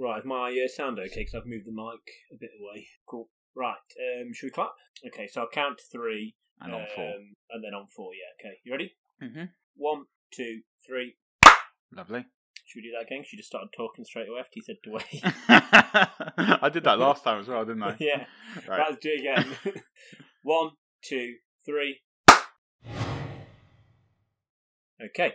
Right, my uh, sound okay? Because I've moved the mic a bit away. Cool. Right, um, should we clap? Okay, so I'll count to three. And on four. um, And then on four, yeah. Okay, you ready? Mm-hmm. One, two, three. Lovely. Should we do that again? you just started talking straight away after you said to wait. I did that last time as well, didn't I? yeah. Right. Right, let's do it again. One, two, three. Okay.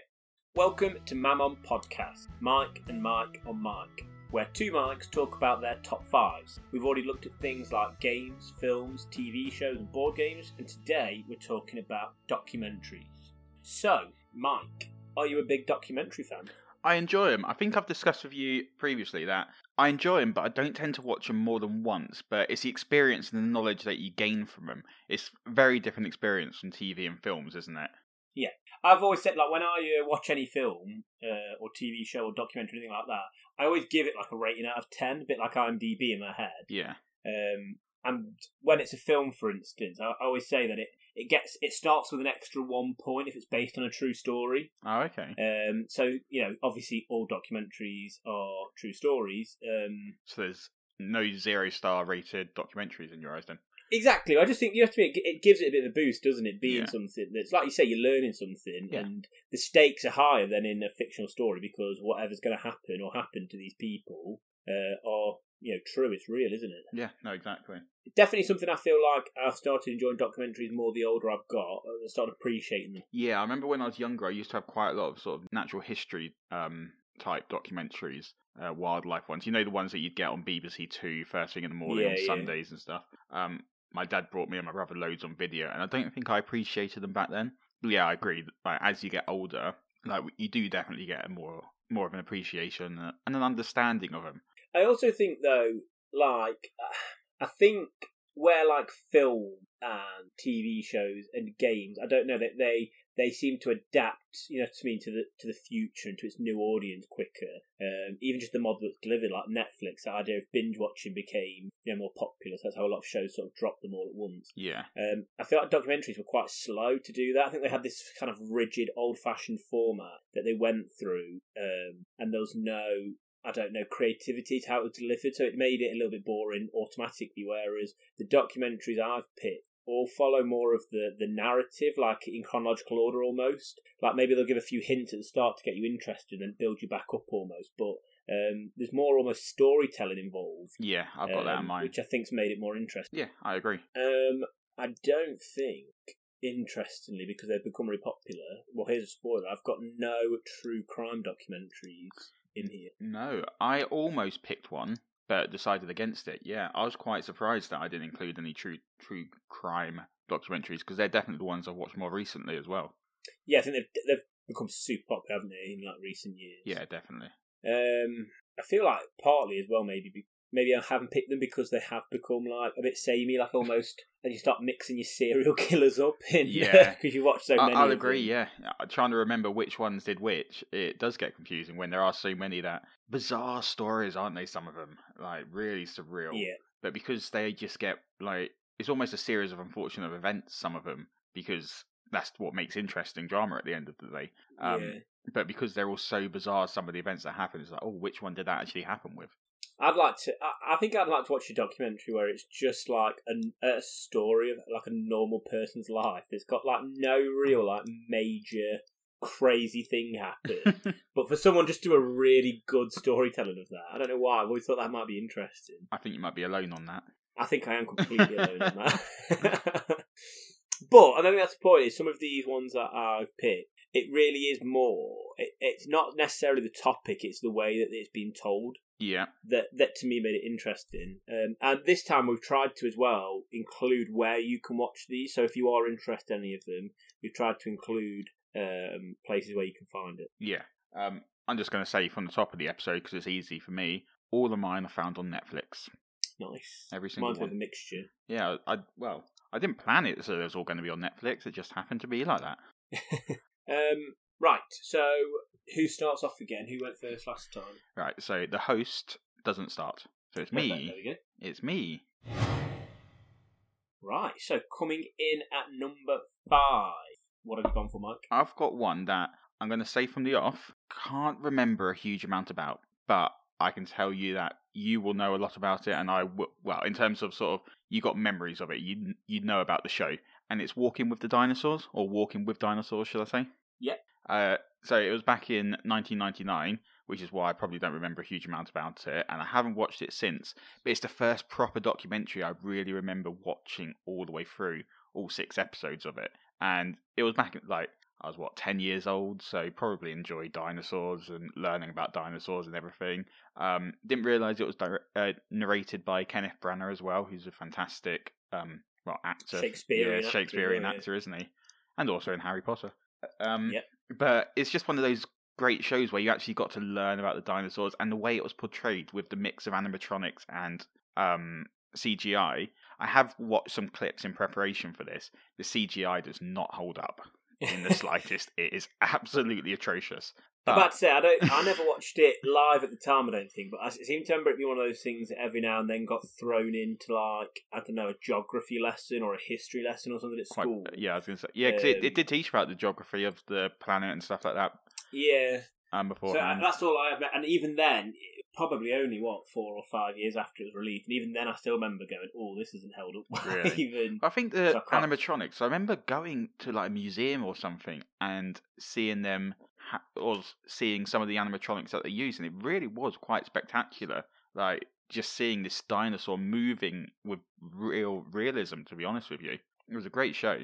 Welcome to MAMOM Podcast. Mike and Mike on Mike, where two Mikes talk about their top fives. We've already looked at things like games, films, TV shows, and board games, and today we're talking about documentaries. So, Mike, are you a big documentary fan? I enjoy them. I think I've discussed with you previously that I enjoy them, but I don't tend to watch them more than once. But it's the experience and the knowledge that you gain from them. It's a very different experience from TV and films, isn't it? Yeah, I've always said like when I uh, watch any film uh, or TV show or documentary, anything like that, I always give it like a rating out of ten, a bit like IMDb in my head. Yeah. Um, and when it's a film, for instance, I, I always say that it, it gets it starts with an extra one point if it's based on a true story. Oh, okay. Um, so you know, obviously, all documentaries are true stories. Um, So there's no zero star rated documentaries in your eyes then? Exactly. I just think you have to be. It gives it a bit of a boost, doesn't it? Being Yeah. something that's like you say, you're learning something, Yeah. and the stakes are higher than in a fictional story because whatever's going to happen or happen to these people uh, are you know true. It's real, isn't it? Yeah, no, exactly. Definitely something I feel like I've started enjoying documentaries more the older I've got. I started appreciating them. Yeah, I remember when I was younger, I used to have quite a lot of sort of natural history um, type documentaries, uh, wildlife ones. You know, the ones that you'd get on BBC Two first thing in the morning Yeah, on. Sundays and stuff. Um, my dad brought me and my brother loads on video, and I don't think I appreciated them back then. But Yeah, I agree. Like as you get older, like you do definitely get a more more of an appreciation uh, and an understanding of them. I also think though, like I think where like film and TV shows and games, I don't know that they they seem to adapt, you know, to me to the to the future and to its new audience quicker. Um, even just the model that's delivered, like Netflix, the idea of binge watching became you know more popular. So that's how a lot of shows sort of dropped them all at once. Yeah, Um, I feel like documentaries were quite slow to do that. I think they had this kind of rigid, old-fashioned format that they went through, um, and there was no, I don't know, creativity to how it was delivered. So it made it a little bit boring automatically. Whereas the documentaries I've picked all follow more of the the narrative, like in chronological order almost. Like maybe they'll give a few hints at the start to get you interested and build you back up almost, but. Um, there's more almost storytelling involved, yeah, I've got that in um, mind. which I think's made it more interesting. Yeah, I agree. Um, I don't think, interestingly, because they've become really popular. Well, here's a spoiler: I've got no true crime documentaries in here. No, I almost picked one, but decided against it. Yeah, I was quite surprised that I didn't include any true true crime documentaries because they're definitely the ones I've watched more recently as well. Yeah, I think they've they've become super popular, haven't they, in like recent years? Yeah, definitely. Um, I feel like partly as well, maybe be- maybe I haven't picked them because they have become like a bit samey, like almost as you start mixing your serial killers up in. Yeah. because you watch so I- many. I'll agree. Yeah, I'm trying to remember which ones did which. It does get confusing when there are so many that bizarre stories, aren't they? Some of them like really surreal. Yeah. But because they just get like it's almost a series of unfortunate events. Some of them because that's what makes interesting drama at the end of the day. Um, yeah. But because they're all so bizarre, some of the events that happen is like, oh, which one did that actually happen with? I'd like to. I, I think I'd like to watch a documentary where it's just like a, a story of like a normal person's life. It's got like no real like major crazy thing happen, but for someone just do a really good storytelling of that, I don't know why. I've always thought that might be interesting. I think you might be alone on that. I think I am completely alone on that. but I think that's the point. Is some of these ones that I've picked, it really is more. It, it's not necessarily the topic; it's the way that it's been told Yeah, that that to me made it interesting. Um, and this time we've tried to as well include where you can watch these. So if you are interested in any of them, we've tried to include um, places where you can find it. yeah. Um, I'm just going to say from the top of the episode because it's easy for me. All of mine are found on Netflix. Nice. Every single one. Mine's with a mixture. Yeah, I well, I didn't plan it, so it was all going to be on Netflix. It just happened to be like that. Um, right. So who starts off again? Who went first last time? Right. So the host doesn't start. So it's Perfect, me. There we go. It's me. Right. So coming in at number five. What have you gone for, Mike? I've got one that I'm going to say from the off. Can't remember a huge amount about, but I can tell you that you will know a lot about it, and I w- well, in terms of sort of you got memories of it, you you know about the show, and it's Walking with the Dinosaurs or Walking with Dinosaurs, should I say? Yeah. Uh, so it was back in 1999, which is why I probably don't remember a huge amount about it, and I haven't watched it since. But it's the first proper documentary I really remember watching all the way through, all six episodes of it, and it was back in like I was what ten years old, so probably enjoyed dinosaurs and learning about dinosaurs and everything. Um, didn't realize it was dire- uh, narrated by Kenneth Branagh as well, who's a fantastic um, well actor, Shakespearean yeah, actor, Shakespearean yeah. actor, isn't he? And also in Harry Potter. Um, Yep. But it's just one of those great shows where you actually got to learn about the dinosaurs and the way it was portrayed with the mix of animatronics and um, CGI. I have watched some clips in preparation for this. The CGI does not hold up in the slightest. It is absolutely atrocious. I'm But- about to say I don't. I never watched it live at the time. I don't think, but I seem to remember it being one of those things that every now and then got thrown into like I don't know a geography lesson or a history lesson or something at quite, school. yeah, I was going to say yeah, 'cause it, Um, it did teach about the geography of the planet and stuff like that. Yeah. Um, So uh, that's all I have. And even then, it- probably only what four or five years after it was released, and even then, I still remember going, "Oh, this isn't held up." Really? even I think the So I animatronics. I remember going to like a museum or something and seeing them, ha- or seeing some of the animatronics that they use, and it really was quite spectacular. Like just seeing this dinosaur moving with real realism. To be honest with you, it was a great show.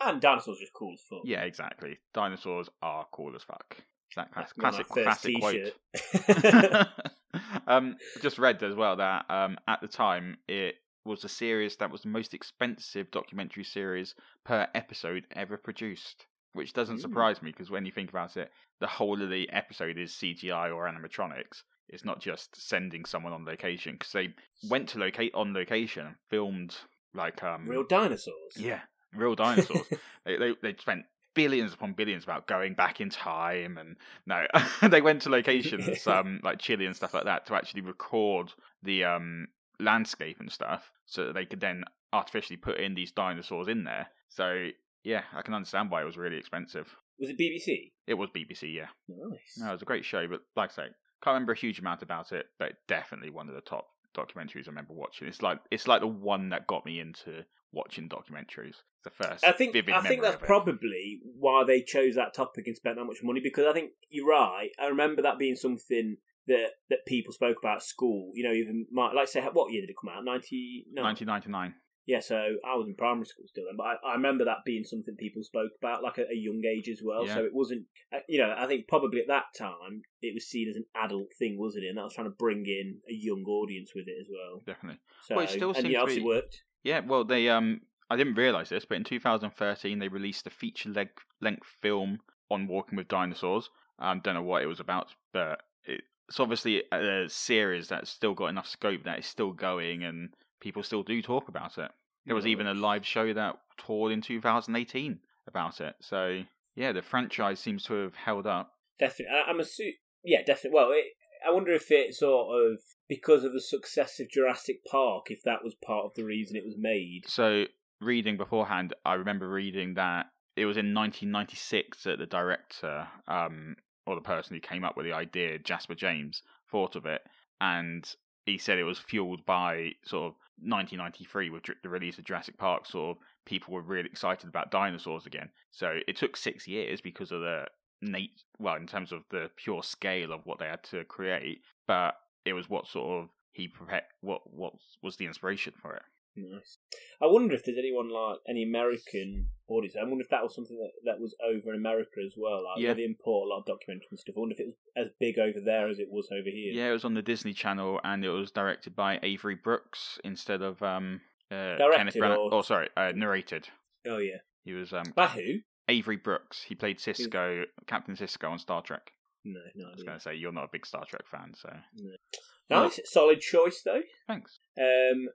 and dinosaurs just cool as fuck. Yeah, exactly. Dinosaurs are cool as fuck. That class- classic, classic quote. um, just read as well that um, at the time it was the series that was the most expensive documentary series per episode ever produced, which doesn't Ooh. surprise me because when you think about it, the whole of the episode is CGI or animatronics. It's not just sending someone on location because they went to locate on location and filmed like um Real dinosaurs. yeah real dinosaurs. they, they they spent billions upon billions about going back in time and no they went to locations um like chile and stuff like that to actually record the um landscape and stuff so that they could then artificially put in these dinosaurs in there so yeah i can understand why it was really expensive Was it BBC? it was bbc yeah Nice. no it was a great show but like i say can't remember a huge amount about it but definitely one of the top documentaries i remember watching it's like it's like the one that got me into watching documentaries the first I think I think that's probably why they chose that topic and spent that much money because I think you're right. I remember that being something that that people spoke about at school. You know, even my like say what year did it come out? Ninety no. 1999 Yeah, so I was in primary school still then, but I, I remember that being something people spoke about like at a young age as well. Yeah. So it wasn't, uh, you know, I think probably at that time it was seen as an adult thing, wasn't it? And that was trying to bring in a young audience with it as well. definitely So Well, it still and seems yeah, to be- worked. Yeah, well, they um, I didn't realize this, but in 2013 they released a feature leg- length film on Walking with Dinosaurs. Um, don't know what it was about, but it's obviously a series that's still got enough scope that it's still going, and people still do talk about it. There was even a live show that toured in 2018 about it. So yeah, the franchise seems to have held up. Definitely, I'm assuming. Yeah, definitely. Well, it, I wonder if it sort of because of the success of Jurassic Park, if that was part of the reason it was made. So reading beforehand, I remember reading that it was in 1996 that the director, um, or the person who came up with the idea, Jasper James, thought of it, and he said it was fueled by sort of 1993 with the release of Jurassic Park. Of people were really excited about dinosaurs again. So it took six years because of the nat- well, in terms of the pure scale of what they had to create, but it was what sort of he prepared. What what was the inspiration for it? Nice. I wonder if there's anyone like any American audience. I wonder if that was something that, that was over in America as well. Like, Yeah. they import a lot of documentaries and stuff. I wonder if it was as big over there as it was over here. Yeah, it was on the Disney Channel, and it was directed by Avery Brooks instead of um uh, Kenneth Branagh. or- Oh, sorry, uh, narrated. Oh yeah. He was um By who? Avery Brooks. He played Sisko, Captain Sisko on Star Trek. No, no I was going to say you're not a big Star Trek fan, so Nice, solid choice though. thanks. Um,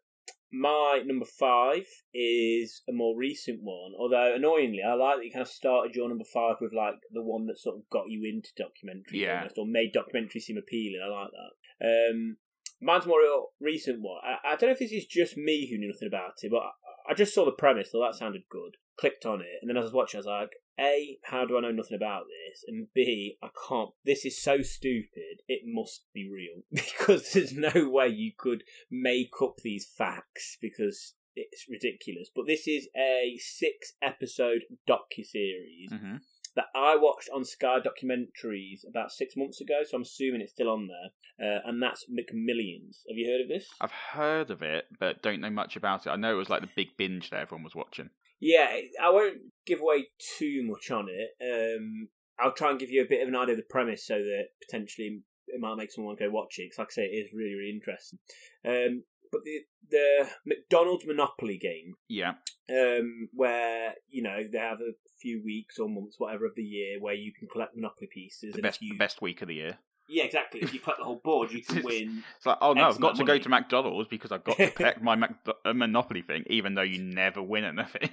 my number five is a more recent one, although annoyingly, I like that you kind of started your number five with like the one that sort of got you into documentary, Yeah. almost, or made documentary seem appealing. I like that. Um, mine's more recent one. I, I don't know if this is just me who knew nothing about it, but I, I just saw the premise, thought that sounded good, clicked on it, and then as I was watching, I was like, A, how do I know nothing about this? And B, I can't. This is so stupid. It must be real because there's no way you could make up these facts because it's ridiculous. But this is a six episode docu series hmm that I watched on Sky Documentaries about six months ago. So I'm assuming it's still on there, uh, and that's McMillions. Have you heard of this? I've heard of it, but don't know much about it. I know it was like the big binge that everyone was watching. Yeah, I won't give away too much on it. Um, I'll try and give you a bit of an idea of the premise so that potentially it might make someone go watch it. Because, like I say, it is really, really interesting. Um, but the the McDonald's Monopoly game, Yeah. um, where you know they have a few weeks or months, whatever of the year, where you can collect Monopoly pieces. The best, you, the best week of the year. yeah, exactly. If you collect the whole board, you can win. It's like, oh no, X I've got to of go to McDonald's because I've got to collect my Mac- uh, Monopoly thing, even though you never win anything.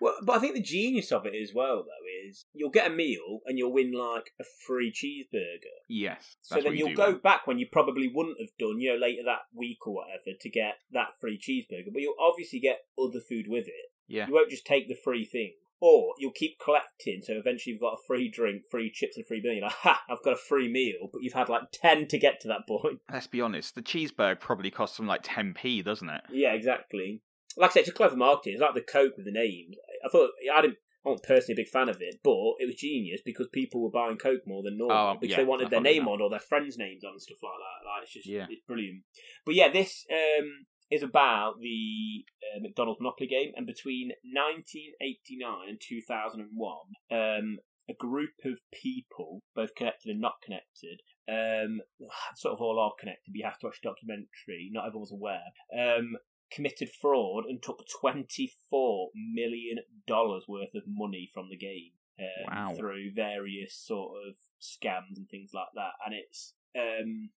Well, but I think the genius of it as well, though, is you'll get a meal and you'll win like a free cheeseburger. yes. So then you you'll do go back when you probably wouldn't have done, you know, later that week or whatever to get that free cheeseburger. But you'll obviously get other food with it. Yeah. You won't just take the free thing. Or you'll keep collecting, so eventually you've got a free drink, free chips, and free beer. You're like, ha, I've got a free meal, but you've had like 10 to get to that point. Let's be honest, the cheeseburger probably costs them like 10p, doesn't it? Yeah, exactly. Like I said, it's a clever marketing. It's like the Coke with the names. I thought, I didn't, I wasn't personally a big fan of it, but it was genius because people were buying Coke more than normal Oh, because yeah, they wanted their name that. on or their friends' names on and stuff like that. Like, it's just, Yeah. it's brilliant. But yeah, this um, is about the uh, McDonald's Monopoly game, and between 1989 and 2001, um, a group of people, both connected and not connected, um, sort of all are connected. But you have to watch the documentary. Not everyone's aware. Um, committed fraud and took twenty four million dollars worth of money from the game um, Wow. through various sort of scams and things like that. And it's um,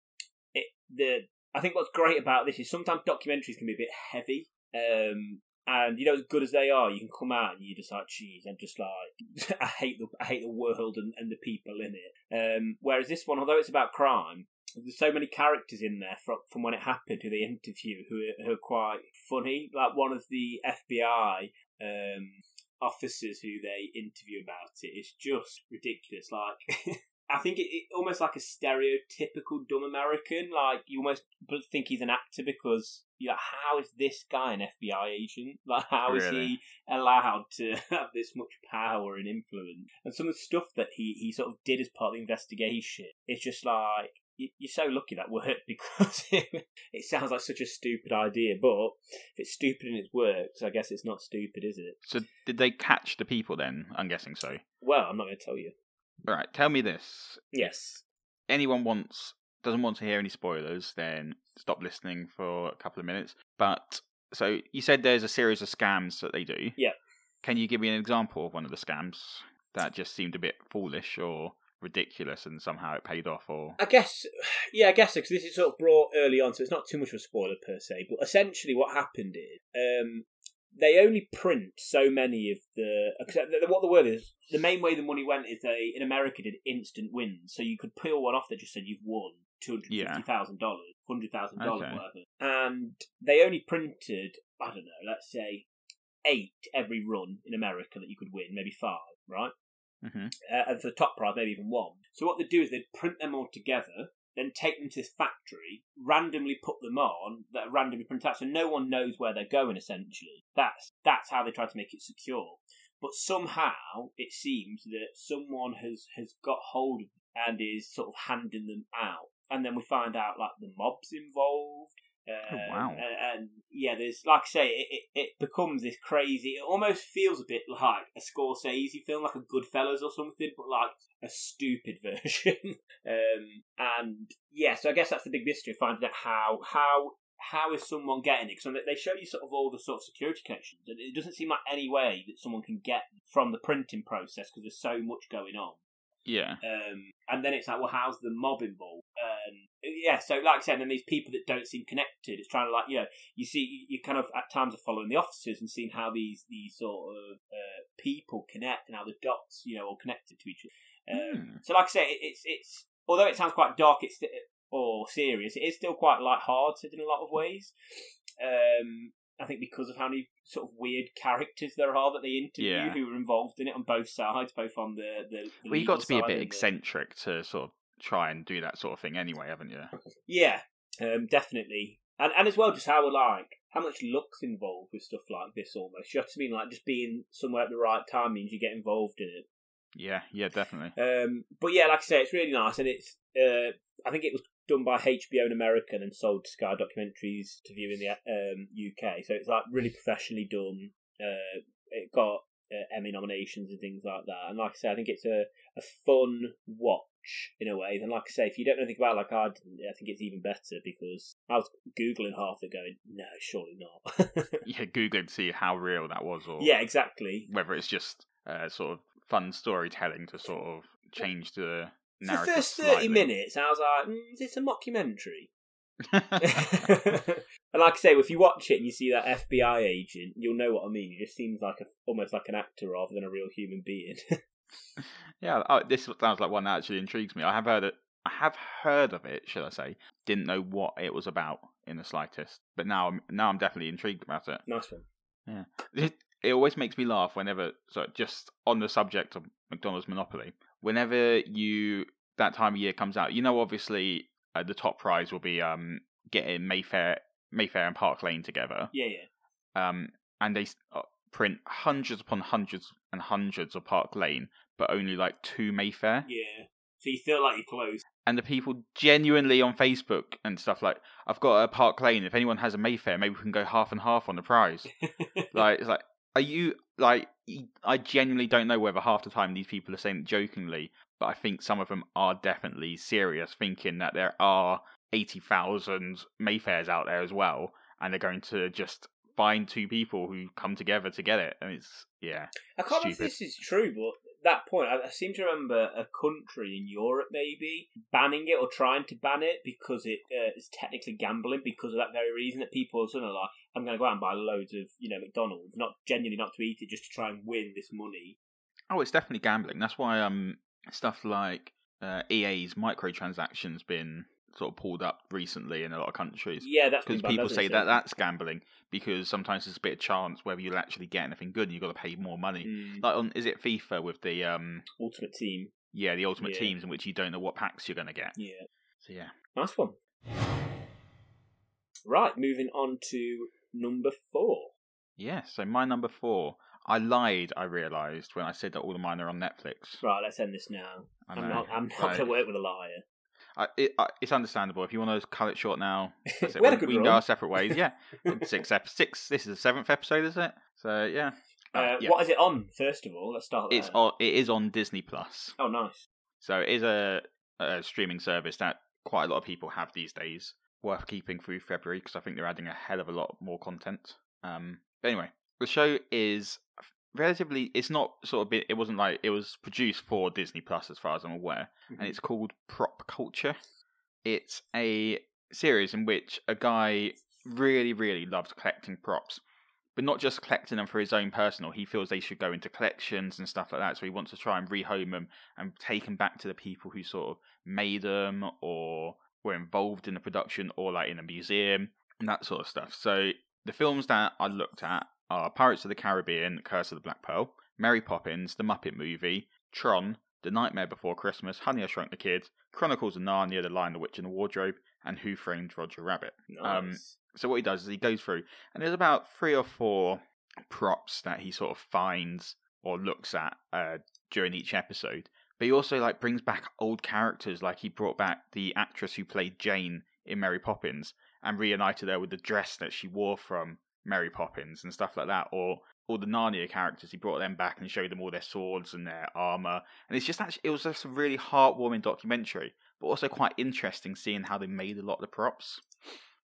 it the I think what's great about this is sometimes documentaries can be a bit heavy. Um, and you know, as good as they are, you can come out and you're just like, "Geez, I'm just like, I hate the I hate the world and, and the people in it." Um, whereas this one, although it's about crime, there's so many characters in there from from when it happened who they interview who are, who are quite funny. Like one of the FBI um, officers who they interview about it is just ridiculous. Like. I think it, it almost like a stereotypical dumb American. Like you almost think he's an actor because you're like, how is this guy an FBI agent? Like, how is Really? he allowed to have this much power and influence? And some of the stuff that he, he sort of did as part of the investigation, it's just like you're so lucky that worked because it, sounds like such a stupid idea. But if it's stupid and it works, I guess it's not stupid, is it? So did they catch the people then? I'm guessing so. Well, I'm not going to tell you. All right, tell me this. Yes. Anyone wants doesn't want to hear any spoilers, then stop listening for a couple of minutes. But so you said there's a series of scams that they do. Yeah. Can you give me an example of one of the scams that just seemed a bit foolish or ridiculous and somehow it paid off or I guess, yeah, I guess because this is sort of brought early on, so it's not too much of a spoiler per se. But essentially, what happened is um, they only print so many of the. Cause what the word is, the main way the money went is they in America did instant wins, so you could peel one off that just said you've won two hundred fifty thousand dollars, hundred thousand dollars, whatever, and they only printed I don't know, let's say eight every run in America that you could win, maybe five, right? Hmm uh, and for the top prize, maybe even one. So what they do is they print them all together, then take them to this factory, randomly put them on, that are randomly print out, so no one knows where they're going. Essentially, that's that's how they try to make it secure. But somehow it seems that someone has has got hold of them and is sort of handing them out, and then we find out like the mob's involved. Oh, Um, wow. And, and yeah, there's like I say, it, it, it becomes this crazy. It almost feels a bit like a Scorsese film, like a Goodfellas or something, but like a stupid version. um, and yeah, so I guess that's the big mystery: finding out how how how is someone getting it? Because they show you sort of all the sort of security connections, and it doesn't seem like any way that someone can get from the printing process because there's so much going on. yeah Um, and then it's like, well, how's the mob involved? Um, yeah, so like I said, then these people that don't seem connected. It's trying to like, you know, you see, you, kind of at times are following the officers and seeing how these these sort of uh, people connect and how the dots, you know, are connected to each other. Um, Hmm. So, like I say, it, it's it's although it sounds quite dark, it's or serious, it is still quite light-hearted in a lot of ways. Um, I think because of how many sort of weird characters there are that they interview Yeah. who are involved in it on both sides, both on the the. the Well, you got to be a bit and the- eccentric to sort of try and do that sort of thing anyway, haven't you? Yeah, um, definitely, and and as well, just how like how much luck's involved with stuff like this. Almost, you have to be like just being somewhere at the right time means you get involved in it. Yeah, yeah, definitely. Um, but yeah, like I say, it's really nice, and it's uh, I think it was done by HBO in America and sold to Sky Documentaries to view in the um, UK. So it's like really professionally done. Uh, it got uh, Emmy nominations and things like that. And like I say, I think it's a, a fun watch in a way. And like I say, if you don't know anything about it like I I think it's even better because I was googling half it, going, no, surely not. Yeah, Googling to see how real that was, or yeah, exactly. whether it's just uh, sort of fun storytelling to sort of change the For the narrative. first 30 slightly. minutes, I was like, mm, is this a mockumentary? and like I say, if you watch it and you see that FBI agent, you'll know what I mean. It just seems like a, almost like an actor rather than a real human being. yeah, oh, this sounds like one that actually intrigues me. I have heard it. I have heard of it, should I say? Didn't know what it was about in the slightest, but now I'm now I'm definitely intrigued about it. nice one. Yeah, It, it always makes me laugh whenever. So just on the subject of McDonald's monopoly, whenever you that time of year comes out, you know, obviously uh, the top prize will be um getting Mayfair Mayfair and Park Lane together. Yeah, yeah. um, and they uh, print hundreds upon hundreds and hundreds of Park Lane, but only like two Mayfair. Yeah. So you feel like you're close. And the people genuinely on Facebook and stuff like, I've got a Park Lane. If anyone has a Mayfair, maybe we can go half and half on the prize. like, it's like, are you like? I genuinely don't know whether half the time these people are saying it jokingly, but I think some of them are definitely serious, thinking that there are eighty thousand Mayfairs out there as well, and they're going to just find two people who come together to get it. And it's yeah, I can't remember if this is true, but that point, I, I seem to remember a country in Europe maybe banning it or trying to ban it because it uh, is technically gambling because of that very reason that people are sort of like, I'm going to go out and buy loads of, you know, McDonald's, not genuinely not to eat it, just to try and win this money. Oh, it's definitely gambling. That's why um stuff like uh, EA's microtransactions been sort of pulled up recently in a lot of countries Yeah, that's because people say that that's gambling because sometimes there's a bit of chance whether you'll actually get anything good and you've got to pay more money. Mm, Like on is it FIFA with the um Ultimate Team. yeah the ultimate Yeah. teams in which you don't know what packs you're going to get. Yeah. So yeah, Nice one. Right, moving on to number four. yeah. So my number four. I lied. I realised when I said that all of mine are on Netflix. Right, let's end this now. I'm not. I'm not right. going to work with a liar. I, it, I, it's understandable if you want to cut it short now. It. We we we can go our separate ways. Yeah, six ep- six. This is the seventh episode, is it? So yeah, Uh, yeah. What is it on? First of all, let's start. it's there. on, it is on Disney Plus. Oh, nice. So it is a, a streaming service that quite a lot of people have these days. Worth keeping through February because I think they're adding a hell of a lot more content. Um, but anyway, the show is relatively. It's not sort of. Bit, it wasn't like it was produced for Disney Plus as far as I'm aware, and mm-hmm. it's called Prop Culture. It's a series in which a guy really, really loves collecting props, but not just collecting them for his own personal. He feels they should go into collections and stuff like that. So he wants to try and rehome them and take them back to the people who sort of made them or were involved in the production or like in a museum and that sort of stuff. So the films that I looked at are Pirates of the Caribbean, Curse of the Black Pearl, Mary Poppins, The Muppet Movie, Tron, The Nightmare Before Christmas, Honey I Shrunk the Kids, Chronicles of Narnia, The Lion, the Witch, and the Wardrobe, and Who Framed Roger Rabbit. Nice. Um, So what he does is he goes through, and there's about three or four props that he sort of finds or looks at uh, during each episode. But he also like brings back old characters, like he brought back the actress who played Jane in Mary Poppins and reunited her with the dress that she wore from Mary Poppins and stuff like that, or all the Narnia characters. He brought them back and showed them all their swords and their armor, and it's just actually it was just a really heartwarming documentary, but also quite interesting seeing how they made a lot of the props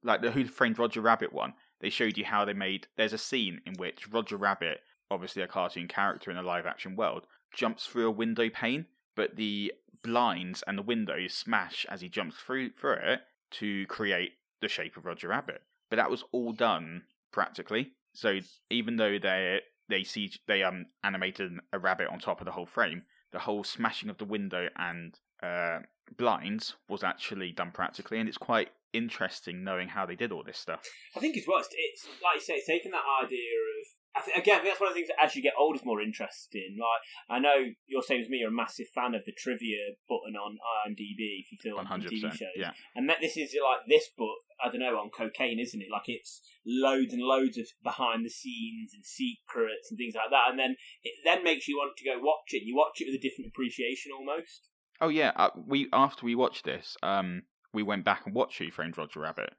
like the Who Framed Roger Rabbit one, they showed you how they made. There's a scene in which Roger Rabbit, obviously a cartoon character in a live action world, jumps through a window pane, but the blinds and the windows smash as he jumps through through it to create the shape of Roger Rabbit. But that was all done practically. So even though they they see they um animated a rabbit on top of the whole frame, the whole smashing of the window and uh, blinds was actually done practically, and it's quite interesting knowing how they did all this stuff. I think it's worse. It's like you say, taking that idea of. I think, again, that's one of the things that as you get older is more interesting. Like I know you're same as me. You're a massive fan of the trivia button on IMDb If for film and TV 100%. shows. Yeah. And that this is like this book, I don't know, on cocaine, isn't it? Like it's loads and loads of behind the scenes and secrets and things like that. And then it then makes you want to go watch it. You watch it with a different appreciation almost. Oh yeah, uh, we after we watched this, um, we went back and watched Who Framed Roger Rabbit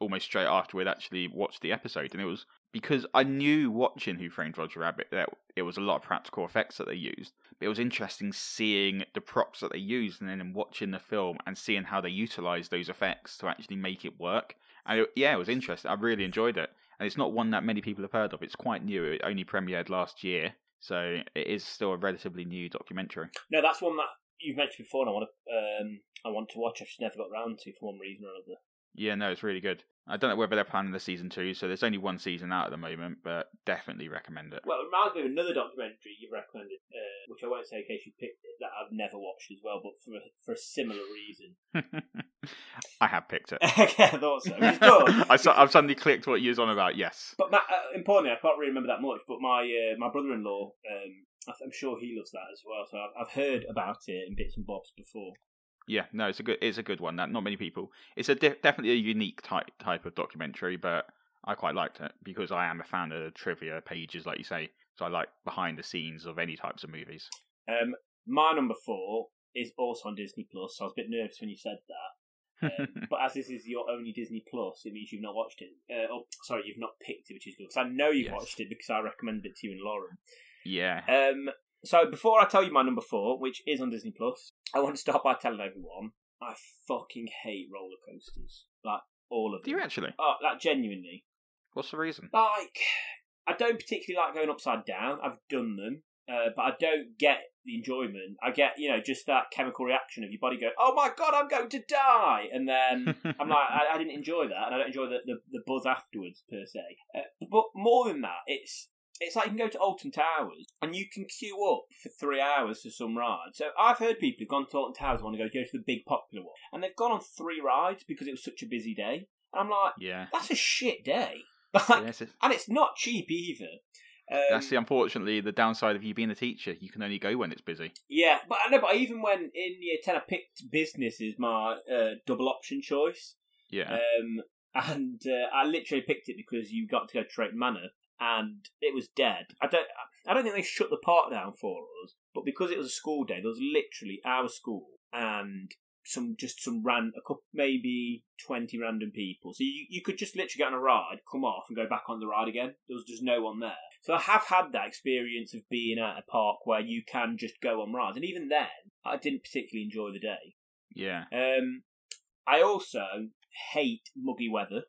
almost straight after we'd actually watched the episode, and it was because I knew watching Who Framed Roger Rabbit that it was a lot of practical effects that they used. But it was interesting seeing the props that they used, and then watching the film and seeing how they utilized those effects to actually make it work. And it, yeah, it was interesting. I really enjoyed it, and it's not one that many people have heard of. It's quite new. It only premiered last year, so it is still a relatively new documentary. No, that's one that you've mentioned before, and I want to um, I want to watch. I've just never got round to for one reason or another. Yeah, no, it's really good. I don't know whether they're planning the season two, so there's only one season out at the moment, but definitely recommend it. Well, it reminds me of another documentary you've recommended, uh, which I won't say in case you picked it, that I've never watched as well, but for a, for a similar reason. I have picked it. okay, I thought so. It's good. I, I've suddenly clicked what you was on about. Yes. But uh, importantly, I can't really remember that much. But my uh, my brother-in-law, um, I- I'm sure he loves that as well. So I've, I've heard about it in bits and bobs before. Yeah, no, it's a good, it's a good one. That not many people. It's a di- definitely a unique type type of documentary, but I quite liked it because I am a fan of trivia pages, like you say. So I like behind the scenes of any types of movies. Um, my number four is also on Disney Plus. So I was a bit nervous when you said that. Um, but as this is your only Disney Plus, it means you've not watched it. Uh, oh, sorry, you've not picked it, which is good because I know you've Yes. watched it because I recommended it to you and Lauren. yeah. Um, so before I tell you my number four, which is on Disney Plus, I want to start by telling everyone I fucking hate roller coasters, like all of them. Do you actually? Oh, like genuinely, What's the reason? like I don't particularly like going upside down. I've done them, uh, but I don't get the enjoyment. I get you know just that chemical reaction of your body going, "Oh my god, I'm going to die," and then I'm like, I, I didn't enjoy that, and I don't enjoy the, the, the buzz afterwards per se. Uh, but more than that, it's it's like you can go to Alton Towers and you can queue up for three hours for some ride. So I've heard people who've gone to Alton Towers want to go go to the big popular one, and they've gone on three rides because it was such a busy day. And I'm like, yeah. that's a shit day, like, it's- and it's not cheap either. Um, that's the unfortunately the downside of you being a teacher. You can only go when it's busy. Yeah, but I know. But even when in year ten, I picked business as my uh, double option choice. Yeah. Um, and uh, I literally picked it because you got to go to Drayton Manor, and it was dead. I don't, I don't think they shut the park down for us, but because it was a school day, there was literally our school and some just some ran a couple maybe twenty random people. So you you could just literally get on a ride, come off, and go back on the ride again. There was just no one there. So I have had that experience of being at a park where you can just go on rides, and even then, I didn't particularly enjoy the day. yeah. Um, I also hate muggy weather.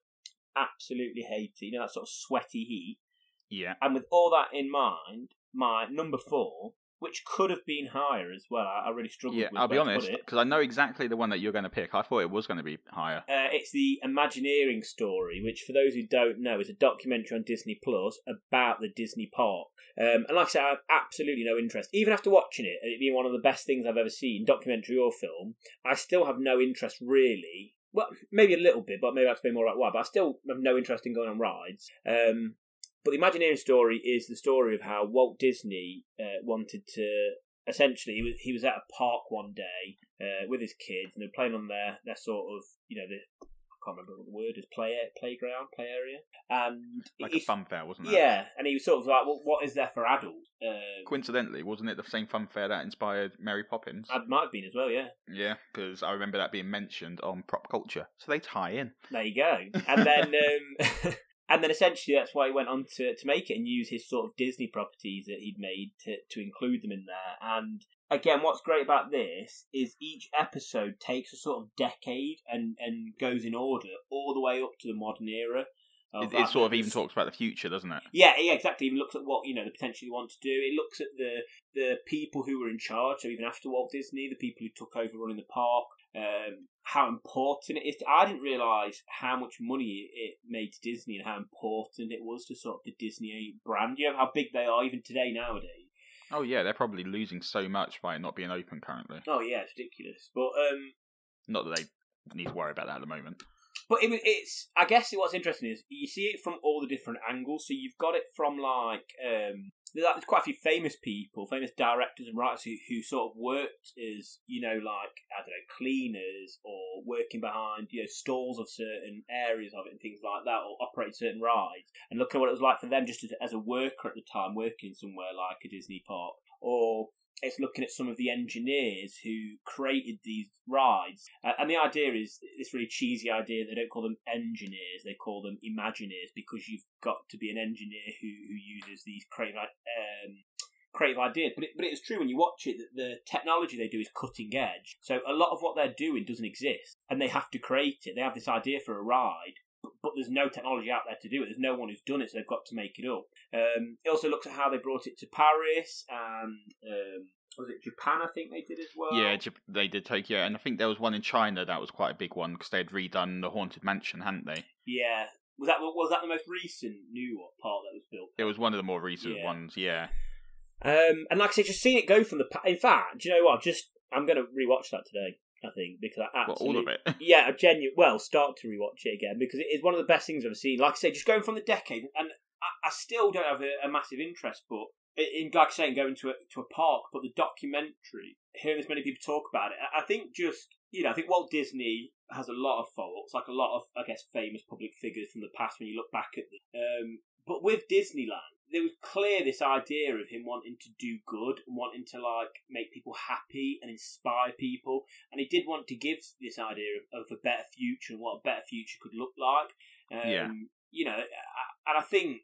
Absolutely hate it. You know that sort of sweaty heat. Yeah. And with all that in mind, my number four, which could have been higher as well, I, I really struggled Yeah. with I'll be honest because I know exactly the one that you're going to pick. I thought it was going to be higher. Uh, it's the Imagineering story, which, for those who don't know, is a documentary on Disney Plus about the Disney park. Um, and like I said, I have absolutely no interest. Even after watching it, and it being one of the best things I've ever seen, documentary or film, I still have no interest really. Well, maybe a little bit, but maybe I explain more about why. But I still have no interest in going on rides. Um, but the Imagineering story is the story of how Walt Disney uh, wanted to. Essentially, he was, he was at a park one day uh, with his kids, and they're playing on their, their sort of, you know, the I can't remember what the word is, play playground, play area, and Like he- a fun fair, wasn't it? yeah, and he was sort of like, well, what is there for adults? Um, Coincidentally, wasn't it the same fun fair that inspired Mary Poppins? it might have been as well, yeah. Yeah, because I remember that being mentioned on Prop Culture, so they tie in. There you go. And then, um, and then essentially that's why he went on to, to make it and use his sort of Disney properties that he'd made to, to include them in there. And again, what's great about this is each episode takes a sort of decade and, and goes in order all the way up to the modern era. It, it sort of even talks about the future, doesn't it? Yeah, yeah, exactly. Even looks at what you know the potential you want to do. It looks at the the people who were in charge. So even after Walt Disney, the people who took over running the park, um, how important it is. To, I didn't realise how much money it made to Disney and how important it was to sort of the Disney brand. You know how big they are even today nowadays. Oh yeah, they're probably losing so much by it not being open currently. Oh yeah, it's ridiculous. But um, Not that they need to worry about that at the moment. But it, it's, I guess what's interesting is you see it from all the different angles. So you've got it from like, um, there's quite a few famous people, famous directors and writers who, who sort of worked as, you know, like, I don't know, cleaners or working behind, you know, stalls of certain areas of it and things like that or operate certain rides. And look at what it was like for them just as, as a worker at the time, working somewhere like a Disney park. Or it's looking at some of the engineers who created these rides. Uh, and the idea is this really cheesy idea. They don't call them engineers; they call them imagineers because you've got to be an engineer who who uses these creative um, creative ideas. But it, but it is true when you watch it that the technology they do is cutting edge. So a lot of what they're doing doesn't exist, and they have to create it. They have this idea for a ride. But, there's no technology out there to do it. There's no one who's done it, so they've got to make it up. Um, it also looks at how they brought it to Paris and um, was it Japan? I think they did as well. Yeah, they did Tokyo, and I think there was one in China that was quite a big one because they had redone the Haunted Mansion, hadn't they? yeah. Was that was that the most recent new part that was built? It was one of the more recent Yeah. ones, yeah. Um, and like I said, just seeing it go from the. Pa- In fact, do you know what? Just I'm going to rewatch that today. I think because I Well, absolutely all of it. yeah, a genuine. Well, start to rewatch it again because it is one of the best things I've ever seen. Like I say, just going from the decade, and I, I still don't have a, a massive interest, but in like I say, going to a to a park, but the documentary, hearing as many people talk about it, I I think just you know, I think Walt Disney has a lot of faults, like a lot of I guess famous public figures from the past when you look back at them. Um, but with Disneyland, there was clear this idea of him wanting to do good and wanting to like make people happy and inspire people and he did want to give this idea of, of a better future and what a better future could look like. Um, Yeah. You know, and I think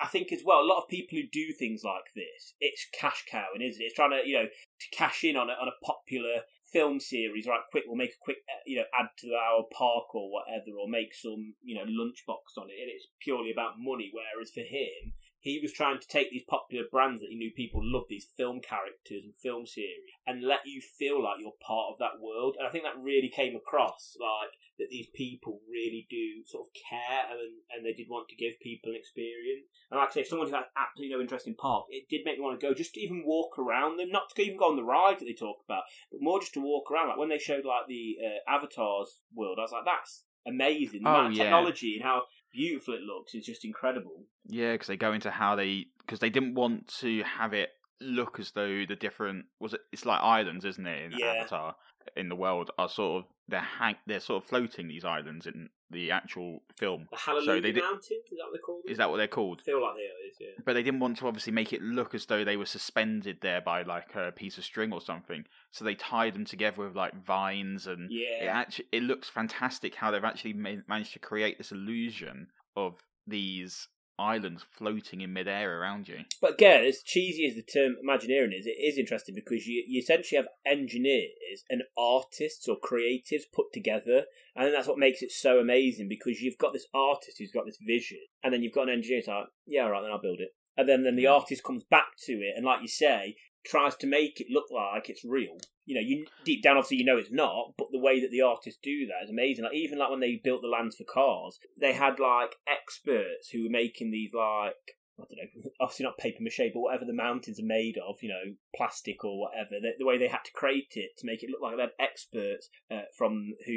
I think as well a lot of people who do things like this, it's cash cowing, isn't it? It's trying to you know to cash in on a, on a popular film series. Right, quick, we'll make a quick uh, you know add to our park or whatever, or make some you know lunchbox on it, and it's purely about money. Whereas for him, he was trying to take these popular brands that he knew people loved, these film characters and film series, and let you feel like you're part of that world. And I think that really came across, like that these people really do sort of care and and they did want to give people an experience. And like I say, if someone who had absolutely no interest in park, it did make me want to go just to even walk around them, not to even go on the ride that they talk about, but more just to walk around. Like when they showed like the uh, avatars world, I was like, that's amazing. The Oh, amount of yeah. technology and how beautiful it looks is just incredible. Yeah, because they go into how they because they didn't want to have it look as though the different was it it's like islands, isn't it? In Yeah. Avatar in the world are sort of they're hang, they're sort of floating these islands in the actual film. The Hallelujah they did- Mountains, is that what they're called? Is that what they're called? I feel like they are, yeah. But they didn't want to obviously make it look as though they were suspended there by like a piece of string or something. So they tied them together with like vines and it Yeah. actually it looks fantastic how they've actually ma- managed to create this illusion of these islands floating in midair around you. But again, as cheesy as the term Imagineering is, it is interesting because you, you essentially have engineers and artists or creatives put together. And that's what makes it so amazing because you've got this artist who's got this vision, and then you've got an engineer who's like, yeah, all right, then I'll build it. And then, then the artist comes back to it, and like you say, tries to make it look like it's real. You know, you deep down, obviously, you know it's not, but the way that the artists do that is amazing. Like even like when they built the lands for cars, they had like experts who were making these like I don't know, obviously not paper mache, but whatever the mountains are made of, you know, plastic or whatever. The, the way they had to create it to make it look like they had experts uh, from who,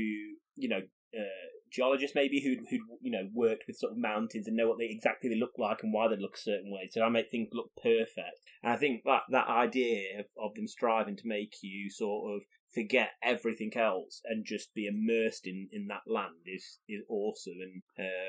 you know, uh, geologists maybe who who you know worked with sort of mountains and know what they exactly they look like and why they look a certain way. So I make things look perfect. And I think that that idea of, of them striving to make you sort of forget everything else and just be immersed in, in that land is is awesome. And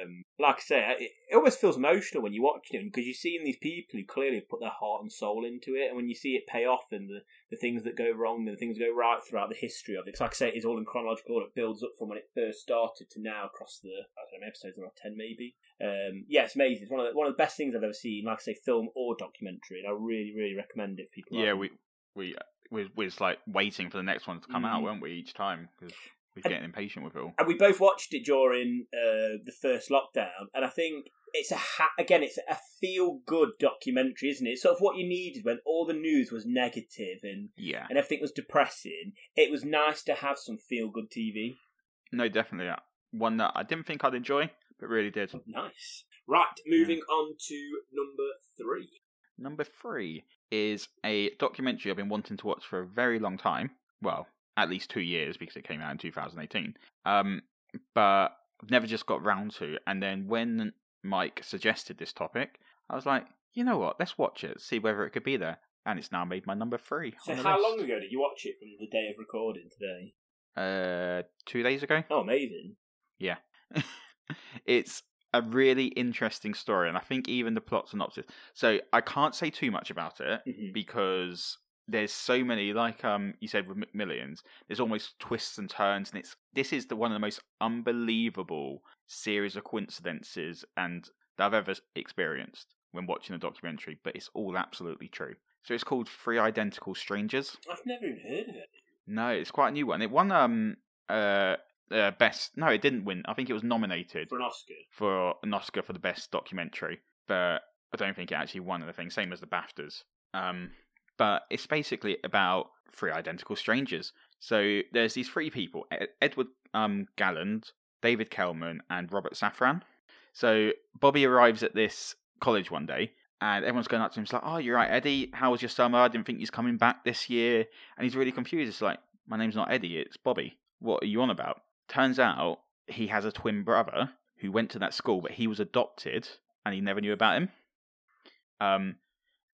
um, like I say, it, it almost feels emotional when you watch it because you're seeing these people who clearly have put their heart and soul into it, and when you see it pay off and the, the things that go wrong and the things that go right throughout the history of it. 'Cause like I say, it's all in chronological order. It builds up from when it first started to now across the I don't know episodes around ten maybe. Um, yeah, it's amazing. It's one of the, one of the best things I've ever seen. Like I say, film or documentary, and I really really recommend it. for People, Yeah, like we we we we was like waiting for the next one to come out, Mm. weren't we? Each time because we're And- getting impatient with it all. and we both watched it during uh, the first lockdown, and I think it's a ha- again, it's a feel good documentary, isn't it? It's sort of what you needed when all the news was negative and Yeah, and everything was depressing. It was nice to have some feel good TV. no, definitely uh, one that I didn't think I'd enjoy, but really did. Nice. Right, moving on to number three. Number three, is a documentary I've been wanting to watch for a very long time. Well, at least two years because it came out in 2018. Um, but I've never just got round to. And then when Mike suggested this topic, I was like, you know what? Let's watch it, see whether it could be there. And it's now made my number three. So how list. long ago did you watch it from the day of recording today? Uh, two days ago. Oh, amazing. Yeah, it's a really interesting story, and I think even the plot synopsis. So I can't say too much about it Mhm. because there's so many, like um you said with McMillions, there's almost twists and turns, and it's this is the one of the most unbelievable series of coincidences and that I've ever experienced when watching a documentary. But it's all absolutely true. So it's called Three Identical Strangers. I've never even heard of it. No, it's quite a new one. It won um uh, uh best. No, it didn't win. I think it was nominated For an Oscar. for an Oscar for the best documentary, but I don't think it actually won anything. Same as the BAFTAs. Um, but it's basically about three identical strangers. So there's these three people: Ed- Edward um Galland, David Kellman, and Robert Shafran. So Bobby arrives at this college one day. And everyone's going up to him. It's like, "Oh, you're right, Eddie. How was your summer? I didn't think you're coming back this year." And he's really confused. It's like, "My name's not Eddie. It's Bobby. What are you on about?" Turns out he has a twin brother who went to that school, but he was adopted and he never knew about him. Um,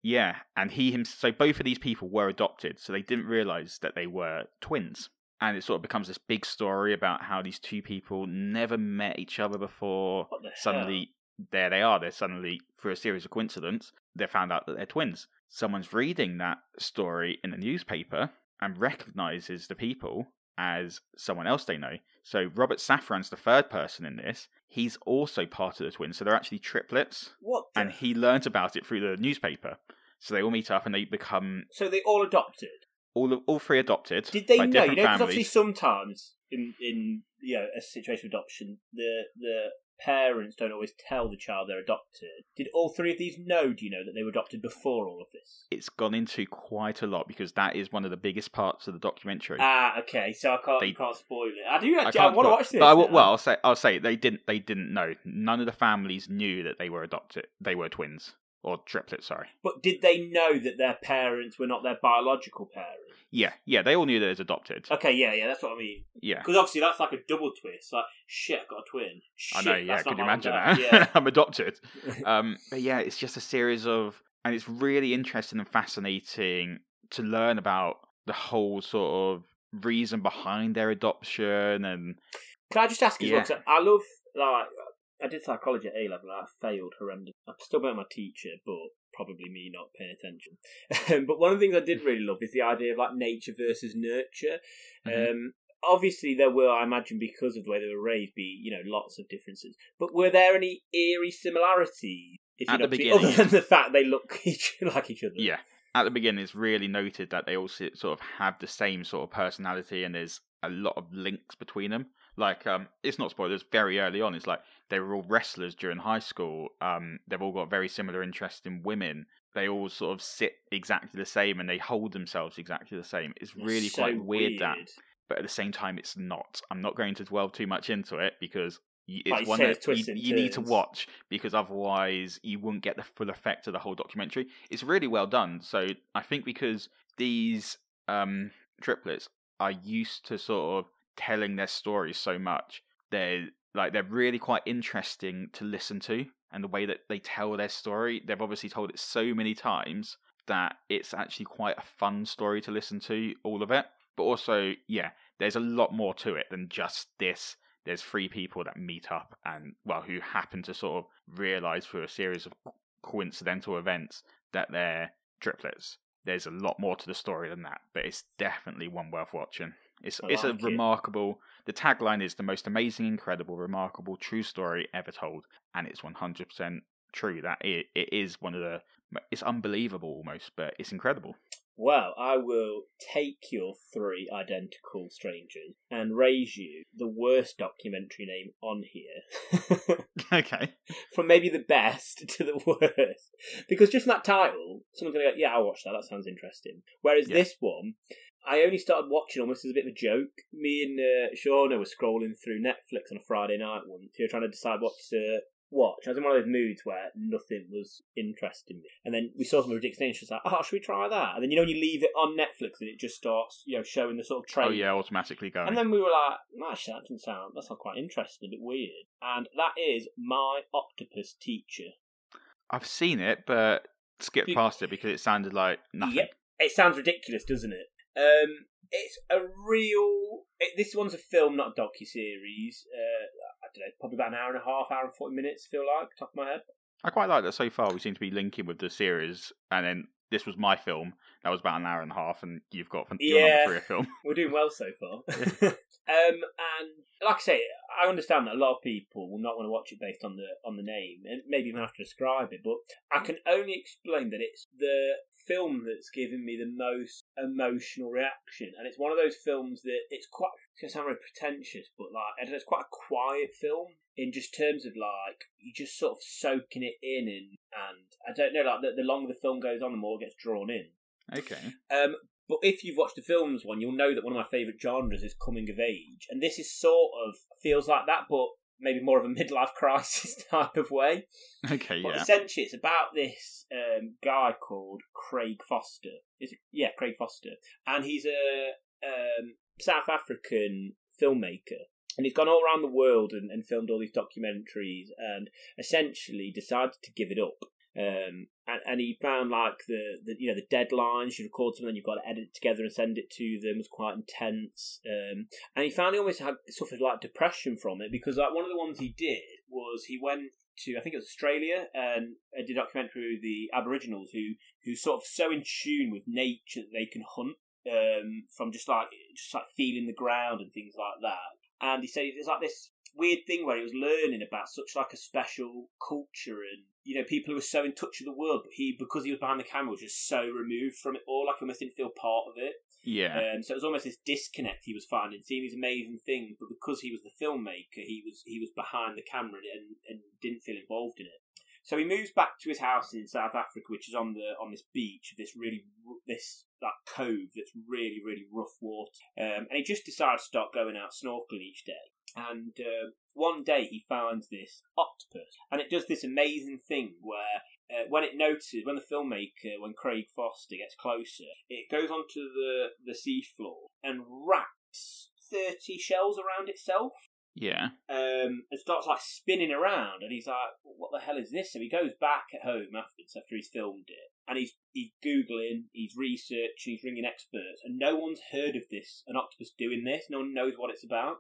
yeah, and he him so both of these people were adopted, so they didn't realize that they were twins. And it sort of becomes this big story about how these two people never met each other before. The? Suddenly, there they are. They're suddenly, through a series of coincidence, they found out that they're twins. Someone's reading that story in the newspaper and recognizes the people as someone else they know. So Robert Shafran's the third person in this. He's also part of the twins, so they're actually triplets. What? the- And he learnt about it through the newspaper. So they all meet up and they become So they all adopted. all all three adopted. Did they know? You know, because obviously sometimes in in you know a situation of adoption, the the parents don't always tell the child they're adopted. Did all three of these know? Do you know that they were adopted before all of this? It's gone into quite a lot because that is one of the biggest parts of the documentary. Ah, okay. So I can't They- you can't spoil it. I do. I Actually, I, want to watch this. But I well, I'll say I'll say they didn't they didn't know. None of the families knew that they were adopted. They were twins or triplet, Sorry. but did they know that their parents were not their biological parents? Yeah, yeah. They all knew that it was adopted. Okay, yeah, yeah, that's what I mean. Yeah. Because obviously that's like a double twist. Like, shit, I've got a twin. I Shit, know, yeah, could you imagine dad. that? I'm adopted. Um, but yeah, it's just a series of, and it's really interesting and fascinating to learn about the whole sort of reason behind their adoption and Can I just ask as well? I love like I did psychology at A level. and I failed horrendous. I'm still better my teacher, but probably me not paying attention. but one of the things I did really love is the idea of like nature versus nurture. Mhm. Um, obviously, there were, I imagine, because of the way they were raised, be you know lots of differences. But were there any eerie similarities? If you At know, the between- other than the fact they look each like each other. yeah. At the beginning, it's really noted that they all sort of have the same sort of personality, and there's a lot of links between them. Like, um, it's not spoilers. Very early on, it's like they were all wrestlers during high school. Um, they've all got very similar interests in women. They all sort of sit exactly the same, and they hold themselves exactly the same. It's It's really so quite weird, that, but at the same time, it's not. I'm not going to dwell too much into it because it's one that you, you need to watch because otherwise you wouldn't get the full effect of the whole documentary. It's really well done. So I think because these um, triplets are used to sort of telling their stories so much, they're like they're really quite interesting to listen to, and the way that they tell their story, they've obviously told it so many times that it's actually quite a fun story to listen to, all of it. But also, yeah, there's a lot more to it than just this. There's three people that meet up and, well, who happen to sort of realize through a series of coincidental events that they're triplets. There's a lot more to the story than that, but it's definitely one worth watching. It's I it's a it. remarkable. The tagline is the most amazing, incredible, remarkable, true story ever told, and it's 100% true. That it, it is one of the. It's unbelievable almost, but it's incredible. Well, I will take your three identical strangers and raise you the worst documentary name on here. okay. From maybe the best to the worst. Because just from that title, someone's going to go, yeah, I'll watch that. That sounds interesting. Whereas Yeah. this one, I only started watching almost as a bit of a joke. Me and uh, Shauna were scrolling through Netflix on a Friday night once. We were trying to decide what to watch. I was in one of those moods where nothing was interesting me. And then we saw some ridiculous things. She was like, oh, should we try that? And then, you know, when you leave it on Netflix and it just starts, you know, showing the sort of trailer. Oh yeah, automatically going. And then we were like, actually, that doesn't sound, that's not quite interesting, a bit weird. And that is My Octopus Teacher. I've seen it, but skipped past it because it sounded like nothing. Yep. It sounds ridiculous, doesn't it? Um, it's a real. It, this one's a film, not a docu series. Uh, I don't know, probably about an hour and a half, hour and forty minutes. Feel like top of my head. I quite like that so far. We seem to be linking with the series, and then this was my film. That was about an hour and a half, and you've got your Yeah. number three a film. We're doing well so far. um, and like I say, I understand that a lot of people will not want to watch it based on the on the name, and maybe even have to describe it. But I can only explain that it's the film that's given me the most emotional reaction, and it's one of those films that it's quite. It's gonna sound very pretentious, but like I don't know, it's quite a quiet film in just terms of like you just sort of soaking it in, and and I don't know, like the, the longer the film goes on, the more it gets drawn in. Okay. Um, but if you've watched the films one, you'll know that one of my favourite genres is coming of age, and this is sort of feels like that, but maybe more of a midlife crisis type of way. Okay. But Yeah. essentially, it's about this um, guy called Craig Foster. Is it? Yeah, Craig Foster, and he's a um, South African filmmaker. And he's gone all around the world and, and filmed all these documentaries, and essentially decided to give it up. Um, and, and he found like the, the you know the deadlines you record something, you've got to edit it together and send it to them was quite intense. Um, and he found he almost had suffered like depression from it because like one of the ones he did was he went to I think it was Australia and uh, did a documentary with the Aboriginals who who sort of so in tune with nature that they can hunt um, from just like just like feeling the ground and things like that. And he said it's like this weird thing where he was learning about such like a special culture and you know people who were so in touch with the world, but he because he was behind the camera was just so removed from it all, like he almost didn't feel part of it. Yeah. Um, so it was almost this disconnect he was finding, seeing these amazing things, but because he was the filmmaker, he was he was behind the camera and, and didn't feel involved in it. So he moves back to his house in South Africa, which is on the on this beach, this really this that cove that's really really rough water, um, and he just decided to start going out snorkeling each day. And uh, one day he finds this octopus, and it does this amazing thing where uh, when it notices, when the filmmaker, when Craig Foster gets closer, it goes onto the, the seafloor and wraps 30 shells around itself yeah. um, and starts like spinning around. And he's like, what the hell is this? So he goes back at home afterwards, after he's filmed it, and he's, he's Googling, he's researching, he's ringing experts, and no one's heard of this, an octopus doing this. No one knows what it's about.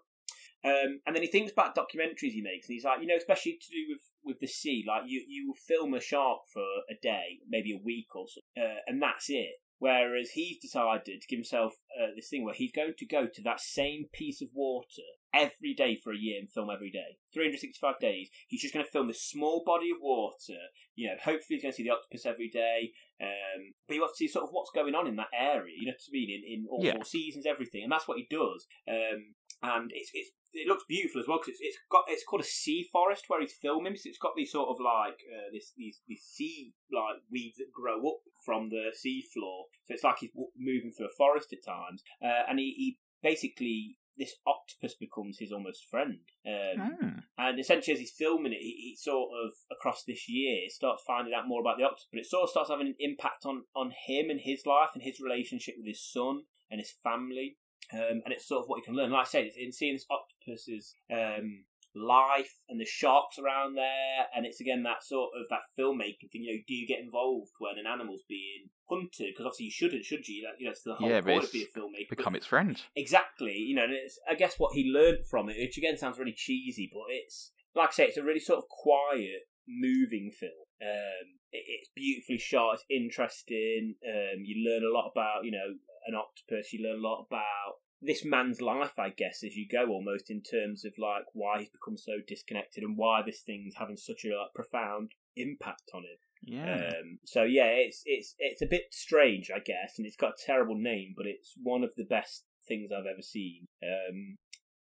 Um, and then he thinks about documentaries he makes, and he's like, you know, especially to do with, with the sea, like you you will film a shark for a day, maybe a week or so, uh, and that's it. Whereas he's decided to give himself uh, this thing where he's going to go to that same piece of water every day for a year and film every day, 365 days. He's just going to film this small body of water. You know, hopefully he's going to see the octopus every day. Um, but he wants to see sort of what's going on in that area. You know what I mean? In, in all Yeah. four seasons, everything, and that's what he does. Um, and it's, it's it looks beautiful as well because it's, it's got it's called a sea forest where he's filming. So it's got these sort of like uh, this these these sea like weeds that grow up from the sea floor. So it's like he's moving through a forest at times, uh, and he, he basically this octopus becomes his almost friend. Um, Hmm. and essentially, as he's filming it, he, he sort of across this year starts finding out more about the octopus, but it sort of starts having an impact on on him and his life and his relationship with his son and his family. Um, and it's sort of what you can learn. Like I said, it's in seeing this octopus's um, life and the sharks around there, and it's again that sort of that filmmaking thing. You know, do you get involved when an animal's being hunted? Because obviously you shouldn't, should you? Like, you know, it's the whole Yeah, but point of being a filmmaker. but- Become its friend. Exactly, you know, and it's I guess what he learned from it, which again sounds really cheesy, but it's like I say, it's a really sort of quiet, moving film. Um, it's beautifully shot, it's interesting. Um, you learn a lot about you know an octopus. You learn a lot about this man's life, I guess, as you go, almost in terms of like why he's become so disconnected and why this thing's having such a like, profound impact on him. Yeah. Um, so yeah, it's it's it's a bit strange, I guess, and it's got a terrible name, but it's one of the best things I've ever seen. Um,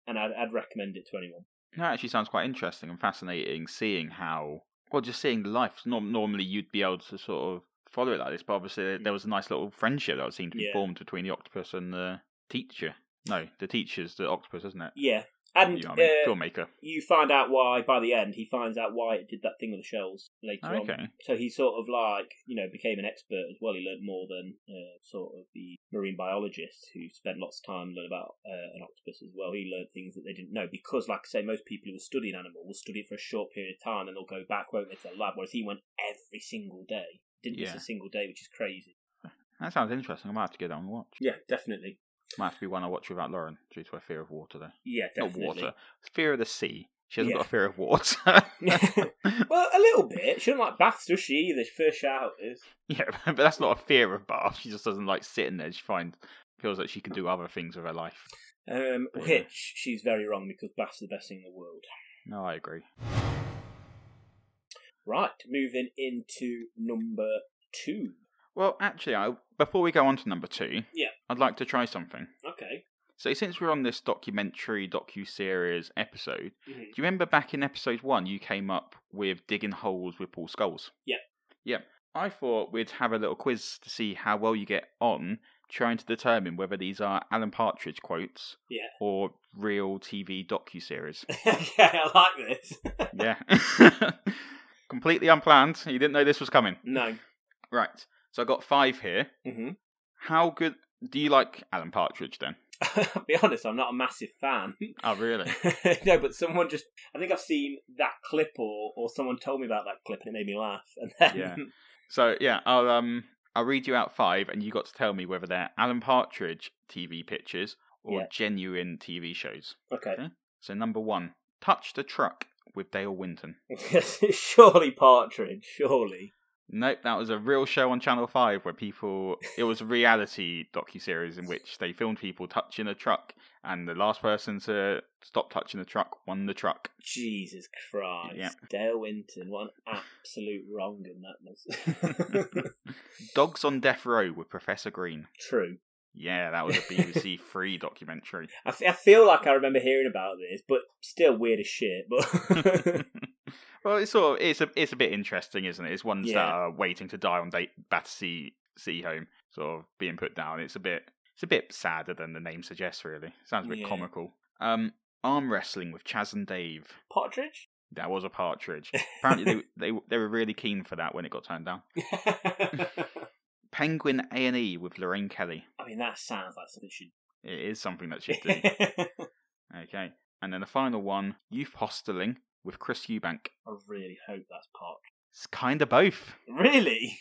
and I'd, I'd recommend it to anyone. That actually sounds quite interesting and fascinating seeing how, well, just seeing the life. Norm- normally you'd be able to sort of follow it like this, but obviously there was a nice little friendship that seemed to be Yeah. formed between the octopus and the teacher. No, the teacher's the octopus, isn't it? Yeah, And You know I mean? uh, Filmmaker. you find out why by the end he finds out why it did that thing with the shells later on. Okay. So he sort of like you know became an expert as well. He learned more than uh, sort of the marine biologist who spent lots of time learning about uh, an octopus as well. He learned things that they didn't know because, like I say, most people who will study an animal will study it for a short period of time and they'll go back, won't they, to the lab. Whereas he went every single day, didn't miss Yeah. a single day, which is crazy. That sounds interesting. I might have to get down and watch. Yeah, definitely. Might have to be one I watch without Lauren due to her fear of water, though. Yeah, definitely. Not water. Fear of the sea. She hasn't Yeah. got a fear of water. well, a little bit. She doesn't like baths, does she? Either first shower is. yeah, but that's not a fear of bath. She just doesn't like sitting there. She finds feels like she can do other things with her life. Um, Yeah. which she's very wrong because baths are the best thing in the world. No, I agree. Right, moving into number two. Well, actually, I, before we go on to number two, Yeah. I'd like to try something. Okay. So, since we're on this documentary docu series episode, Mhm. do you remember back in episode one you came up with digging holes with Paul Skulls? Yeah. Yeah. I thought we'd have a little quiz to see how well you get on trying to determine whether these are Alan Partridge quotes Yeah. or real TV docu series. okay, I like this. yeah. Completely unplanned. You didn't know this was coming. no. Right. So I got five here. hmm How good do you like Alan Partridge then? I'll be honest, I'm not a massive fan. Oh, really? no, but someone just. I think I've seen that clip or, or someone told me about that clip and it made me laugh. And then. Yeah. So yeah, I'll um I'll read you out five, and you got to tell me whether they're Alan Partridge TV pictures or Yeah. genuine TV shows. Okay. Okay. So number one, touch the truck with Dale Winton. surely Partridge, surely. Nope, that was a real show on Channel Five where people. It was a reality docu series in which they filmed people touching a truck, and the last person to stop touching the truck won the truck. Jesus Christ. Yeah. Dale Winton, what an absolute wrong in that was. Dogs on Death Row with Professor Green. True. Yeah, that was a BBC Three documentary. I, f- I feel like I remember hearing about this, but still weird as shit. But well, it's sort of it's a it's a bit interesting, isn't it? It's ones that are waiting to die on date Battersea Sea Home, sort of being put down. It's a bit it's a bit sadder than the name suggests. Really, sounds a bit Yeah. comical. Um, arm wrestling with Chas and Dave. Partridge? That was a partridge. Apparently, they, they they were really keen for that when it got turned down. Penguin A and E with Lorraine Kelly. I mean, that sounds like something should. It is something that should do. Okay, and then the final one: youth hosteling with Chris Eubank. I really hope that's Partridge. It's kind of both. Really?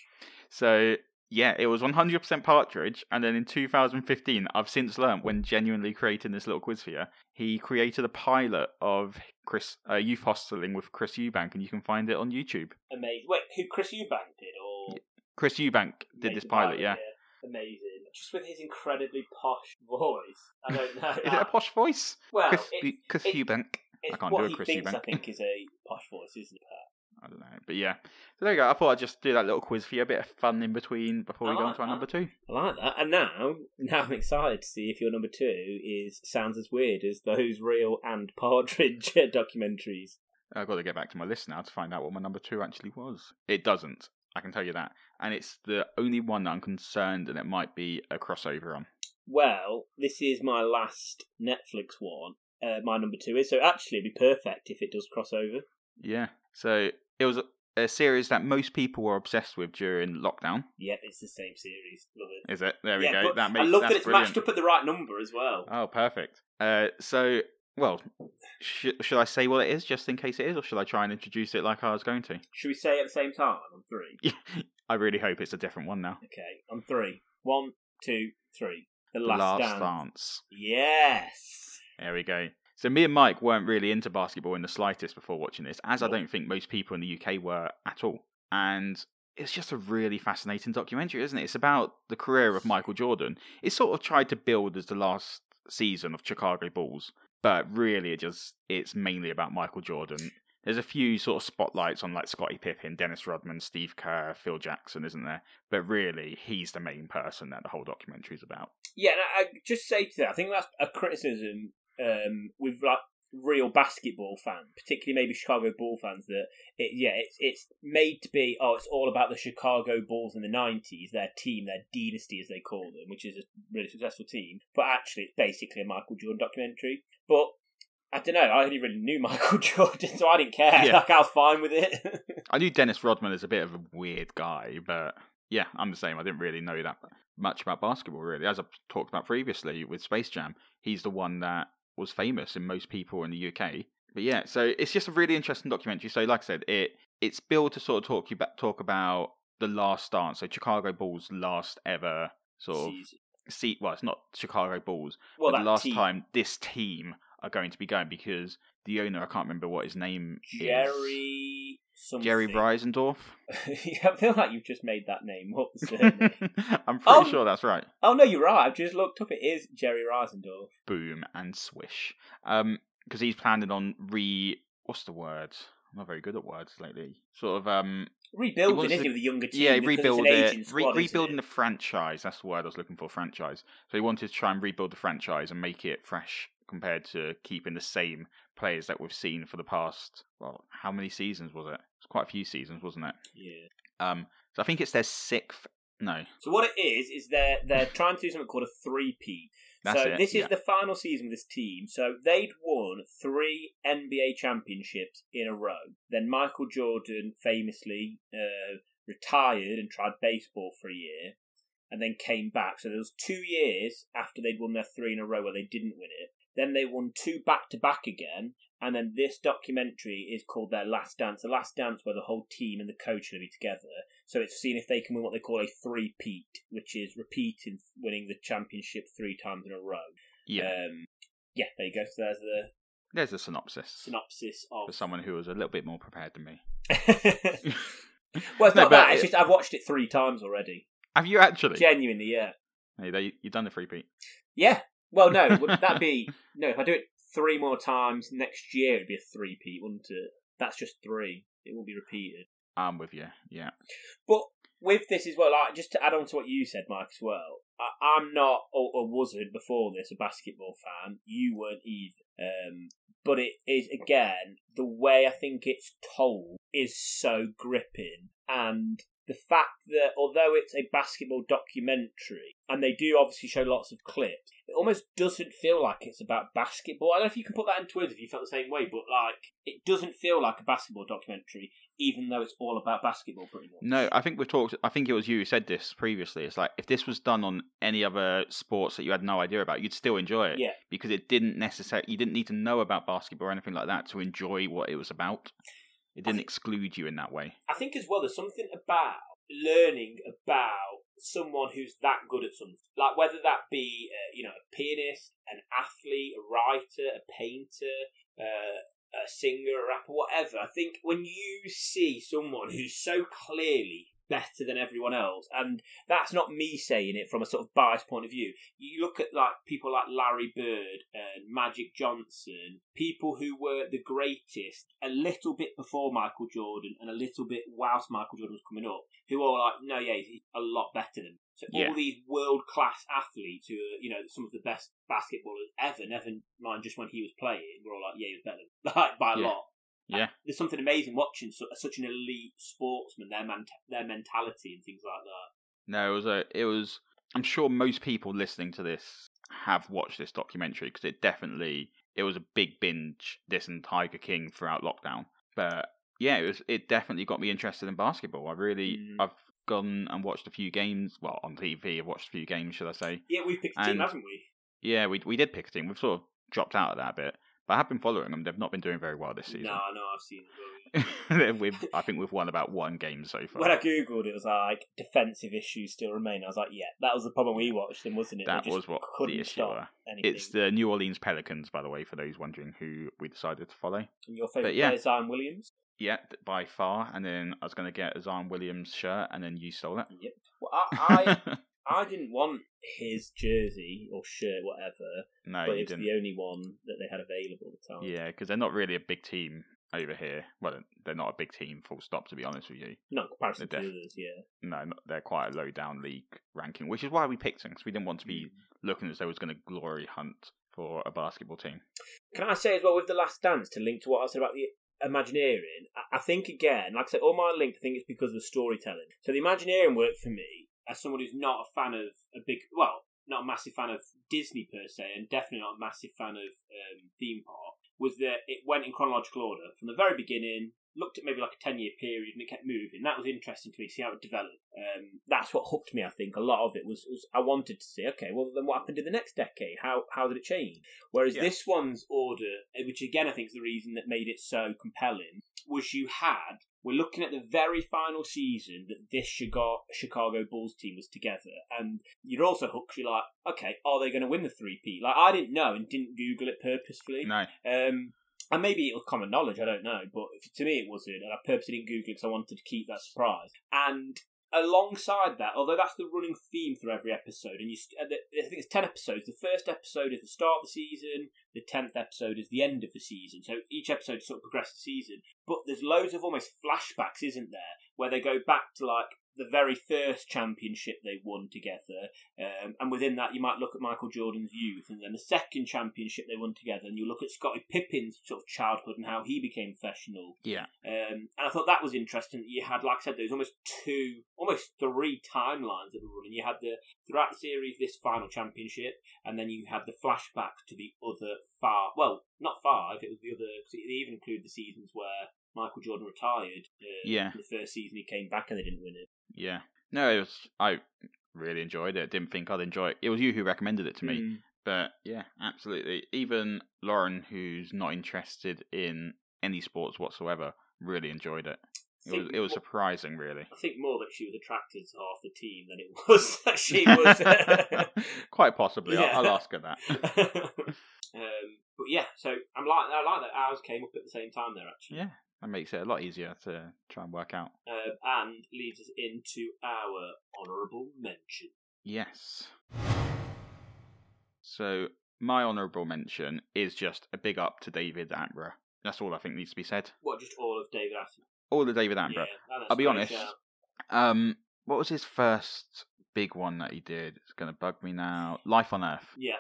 So yeah, it was 100% Partridge, and then in 2015, I've since learnt when genuinely creating this little quiz for you, he created a pilot of Chris uh, Youth Hosteling with Chris Eubank, and you can find it on YouTube. Amazing. Wait, who Chris Eubank did, or Chris Eubank did this the pilot, yeah. Amazing. Just with his incredibly posh voice. I don't know. Is it a posh voice? Well, Chris, it- Chris it- Eubank. it's can't do a Chris thinks. I think is a posh voice, isn't it? I don't know, but yeah. So there you go. I thought I'd just do that little quiz for you, a bit of fun in between before we I go on to our that. number two. I like that. And now, now I'm excited to see if your number two is sounds as weird as those real and Partridge documentaries. I've got to get back to my list now to find out what my number two actually was. It doesn't. I can tell you that. And it's the only one that I'm concerned that it might be a crossover on. Well, this is my last Netflix one. Uh, my number two is so actually it'd be perfect if it does crossover. Yeah. So it was a, a series that most people were obsessed with during lockdown. Yep, it's the same series. Love it. Is it? There we yeah, go. That makes I love that it's brilliant. matched up at the right number as well. Oh, perfect. Uh, so, well, sh- should I say what it is just in case it is, or should I try and introduce it like I was going to? Should we say it at the same time? On three. I really hope it's a different one now. Okay, on three. One, two, three. The last, Last dance. Dance. Yes. There we go. So me and Mike weren't really into basketball in the slightest before watching this, as I don't think most people in the UK were at all. And it's just a really fascinating documentary, isn't it? It's about the career of Michael Jordan. It's sort of tried to build as the last season of Chicago Bulls, but really it just it's mainly about Michael Jordan. There's a few sort of spotlights on like Scottie Pippen, Dennis Rodman, Steve Kerr, Phil Jackson, isn't there? But really, he's the main person that the whole documentary is about. Yeah, I, I just say to that, I think that's a criticism um, with like real basketball fans, particularly maybe Chicago Bull fans. That it, yeah, it's it's made to be. Oh, it's all about the Chicago Bulls in the nineties, their team, their dynasty as they call them, which is a really successful team. But actually, it's basically a Michael Jordan documentary. But I don't know. I only really knew Michael Jordan, so I didn't care. Yeah. Like I was fine with it. I knew Dennis Rodman is a bit of a weird guy, but yeah, I'm the same. I didn't really know that much about basketball, really. As I've talked about previously with Space Jam, he's the one that was famous in most people in the UK. But yeah, so it's just a really interesting documentary. So, like I said, it it's built to sort of talk you about talk about the last dance, so Chicago Bulls' last ever sort of Season. Seat. Well, it's not Chicago Bulls, well, but the last team, time this team are going to be going because the owner, I can't remember what his name is. Jerry something. Jerry Reinsdorf. yeah, I feel like you've just made that name up. I'm pretty Oh. sure that's right. oh no, you're right. I've just looked up. It is Jerry Reinsdorf. Boom and swish. Um, because he's planning on re. What's the word? I'm not very good at words lately. Sort of um, Rebuilding, isn't it, the younger team? yeah, because it's an rebuild it. Re- rebuilding it? the franchise. That's the word I was looking for. Franchise. So he wanted to try and rebuild the franchise and make it fresh compared to keeping the same players that we've seen for the past. Well, how many seasons was it? It's quite a few seasons, wasn't it? Yeah. Um, so I think it's their sixth. No, So what it is is they're they're trying to do something called a three-peat. that's so it. this is yeah. the final season of this team. So they'd won three NBA championships in a row. Then Michael Jordan famously uh, retired and tried baseball for a year, and then came back. So there was two years after they'd won their three in a row where they didn't win it. Then they won two back to back again, and then this documentary is called Their Last Dance. The Last Dance, where the whole team and the coach are going to be together. So it's seeing if they can win what they call a three-peat, which is repeating winning the championship three times in a row. yeah. Um, yeah, there you go. So there's the There's a synopsis synopsis for of. someone who was a little bit more prepared than me. well, it's No, not that. It's it- just I've watched it three times already. Have you actually? Genuinely, yeah. Hey, you've done the free beat. Yeah. Well, no, that'd be no? If I do it three more times next year, it'd be a three-peat, wouldn't it? That's just three. It won't be repeated. I'm with you. Yeah. But with this as well, like just to add on to what you said, Mike, as well. I, I'm not or, or wasn't before this a basketball fan. You weren't either. Um, but it is again the way I think it's told is so gripping, and the fact that although it's a basketball documentary, and they do obviously show lots of clips, it almost doesn't feel like it's about basketball. I don't know if you can put that into words if you felt the same way, but like it doesn't feel like a basketball documentary, even though it's all about basketball pretty much. No, I think we've talked. I think it was you who said this previously. It's like if this was done on any other sports that you had no idea about, you'd still enjoy it. Yeah. Because it didn't necessarily. You didn't need to know about basketball or anything like that to enjoy what it was about. It didn't think- exclude you in that way. I think as well, there's something about learning about someone who's that good at something. Like whether that be, uh, you know, a pianist, an athlete, a writer, a painter, uh, a singer, a rapper, whatever. I think when you see someone who's so clearly better than everyone else, and that's not me saying it from a sort of biased point of view. You look at like people like Larry Bird and Magic Johnson, people who were the greatest a little bit before Michael Jordan and a little bit whilst Michael Jordan was coming up, who are like, no, yeah, he's a lot better than. So Yeah. all these world class athletes who are, you know, some of the best basketballers ever, never mind just when he was playing, we're all like, yeah, he was better, like by a Yeah. lot. Yeah. There's something amazing watching such an elite sportsman, their man- their mentality and things like that. No, it was a. It was. I'm sure most people listening to this have watched this documentary because it definitely it was a big binge. This and Tiger King throughout lockdown, but yeah, it was. It definitely got me interested in basketball. I really. Mm. I've gone and watched a few games. Well, on TV, I've watched a few games, should I say? Yeah, we've picked a team, And- haven't we? Yeah, we we did pick a team. We've sort of dropped out of that a bit, but I have been following them. They've not been doing very well this season. No, no, I've seen well. we've, I think we've won about one game so far. When I googled it, was like defensive issues still remain. I was like, yeah, that was the problem we watched them, wasn't it? That was what the issue were. It's the New Orleans Pelicans, by the way, for those wondering who we decided to follow. And your favourite yeah. player, Zion Williams. Yeah, by far. And then I was going to get a Zion Williams shirt, and then you stole it. Yep. Well, I, I, I didn't want his jersey or shirt, whatever, no, but it's didn't. the only one that they had available at the time. Yeah, because they're not really a big team over here. Well, they're not a big team, full stop, to be honest with you. Not in comparison to They're def- others, yeah. No, not, they're quite a low down league ranking, which is why we picked them, because we didn't want to be Mm. looking as though it was going to glory hunt for a basketball team. Can I say as well with the Last Dance to link to what I said about the Imagineering? I- I think again, like I said, all my link I think it's because of the storytelling. So the Imagineering worked for me as someone who's not a fan of a big, well, not a massive fan of Disney per se, and definitely not a massive fan of um, theme park. was that it went in chronological order from the very beginning. Looked at maybe like a ten year period, and it kept moving. That was interesting to me to see how it developed. Um, that's what hooked me. I think a lot of it was, was I wanted to see. Okay, well then what happened in the next decade? How how did it change? Whereas Yeah. this one's order, eh, which again I think is the reason that made it so compelling, was you had we're looking at the very final season that this Chicago, Chicago Bulls team was together, and you're also hooked. You're like, okay, are they going to win the three-peat? Like I didn't know and didn't Google it purposefully. No, Um, and maybe it was common knowledge, I don't know, but to me it wasn't, and I purposely didn't Google it because I wanted to keep that surprise. And alongside that, although that's the running theme through every episode, and you, I think it's ten episodes. The first episode is the start of the season. The tenth episode is the end of the season. So each episode sort of progresses the season. But there's loads of almost flashbacks, isn't there, where they go back to like the very first championship they won together, um, and within that, you might look at Michael Jordan's youth, and then the second championship they won together, and you look at Scottie Pippen's sort of childhood and how he became professional. yeah, Um, and I thought that was interesting that you had, like I said, there was almost two, almost three timelines that were running. You had the throughout the series this final championship, and then you had the flashback to the other five. Well, not five. It was the other. Cause they even include the seasons where Michael Jordan retired. Uh, Yeah. The first season he came back and they didn't win it. Yeah. No, it was. I really enjoyed it. Didn't think I'd enjoy it. It was you who recommended it to me. Mm. But yeah, absolutely. Even Lauren, who's not interested in any sports whatsoever, really enjoyed it. It was it was surprising, really. I think more that she was attracted to half the team than it was that she was. Quite possibly. Yeah. I'll, I'll ask her that. um, but yeah, so I'm like I like that ours came up at the same time there actually, Yeah, that makes it a lot easier to try and work out. um, and leads us into our honourable mention. Yes. So my honourable mention is just a big up to David Attenborough. That's all I think needs to be said. What just all of David Attenborough? All the David Attenborough. Yeah, I'll be honest. shout. Um, what was his first big one that he did? It's going to bug me now. Life on Earth. Yeah,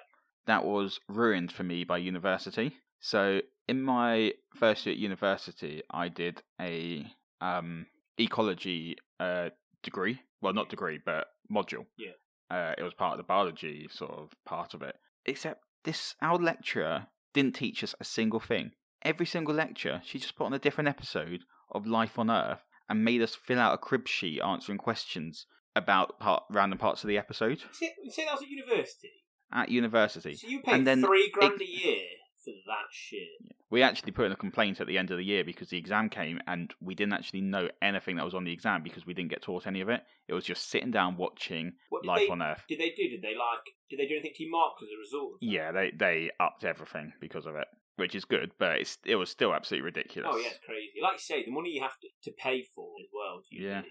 That was ruined for me by university. So in my first year at university, I did a um ecology uh degree. Well, not degree, but module. Yeah. Uh, it was part of the biology sort of part of it. Except this, our lecturer didn't teach us a single thing. Every single lecture, she just put on a different episode of Life on Earth and made us fill out a crib sheet answering questions about part, random parts of the episode you say that was at university. at university. So you paid And then three grand it- a year for that shit. We actually put in a complaint at the end of the year because the exam came and we didn't actually know anything that was on the exam because we didn't get taught any of it. It was just sitting down watching What Life they, on Earth. Did they do? Did they like? Did they do anything to you, Mark, as a result? Yeah, they they upped everything because of it, which is good, but it's it was still absolutely ridiculous. Oh yeah, it's crazy. Like you say, the money you have to, to pay for as well. Yeah.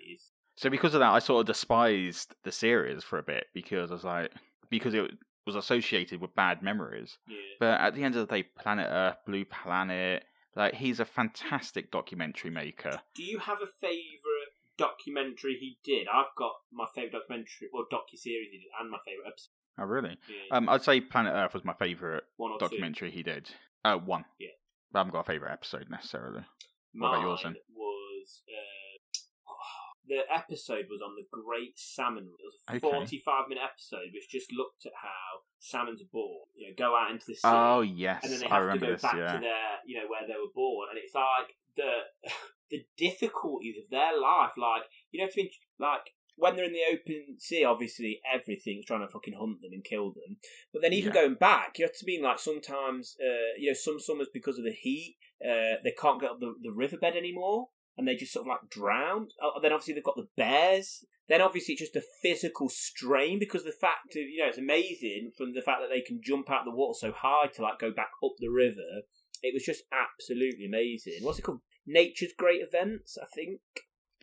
So because of that, I sort of despised the series for a bit because I was like, because it was associated with bad memories. yeah. But at the end of the day, Planet Earth, Blue Planet, like he's a fantastic documentary maker. Do you have a favourite documentary he did? I've got my favourite documentary or docu series he did, and my favourite episode. Oh, really? Yeah. Um, I'd say Planet Earth was my favourite documentary he did. Uh, one. Yeah. But I haven't got a favourite episode necessarily. two. what about yours then? Was uh, the episode was on the Great Salmon. It was a Okay. forty-five minute episode which just looked at how salmon's born. You know, go out into the sea. Oh yes, and then they I have to remember go this. back Yeah. to their, you know, where they were born, and it's like the the difficulties of their life. Like, you know, mean, like when they're in the open sea, obviously everything's trying to fucking hunt them and kill them. But then even Yeah. going back, you have to mean like sometimes, uh, you know, some summers because of the heat, uh, they can't get up the, the riverbed anymore. And they just sort of like drowned. Oh, then obviously they've got the bears. Then obviously it's just a physical strain because the fact of you know it's amazing from the fact that they can jump out the water so high to like go back up the river. It was just absolutely amazing. What's it called? Nature's Great Events, I think.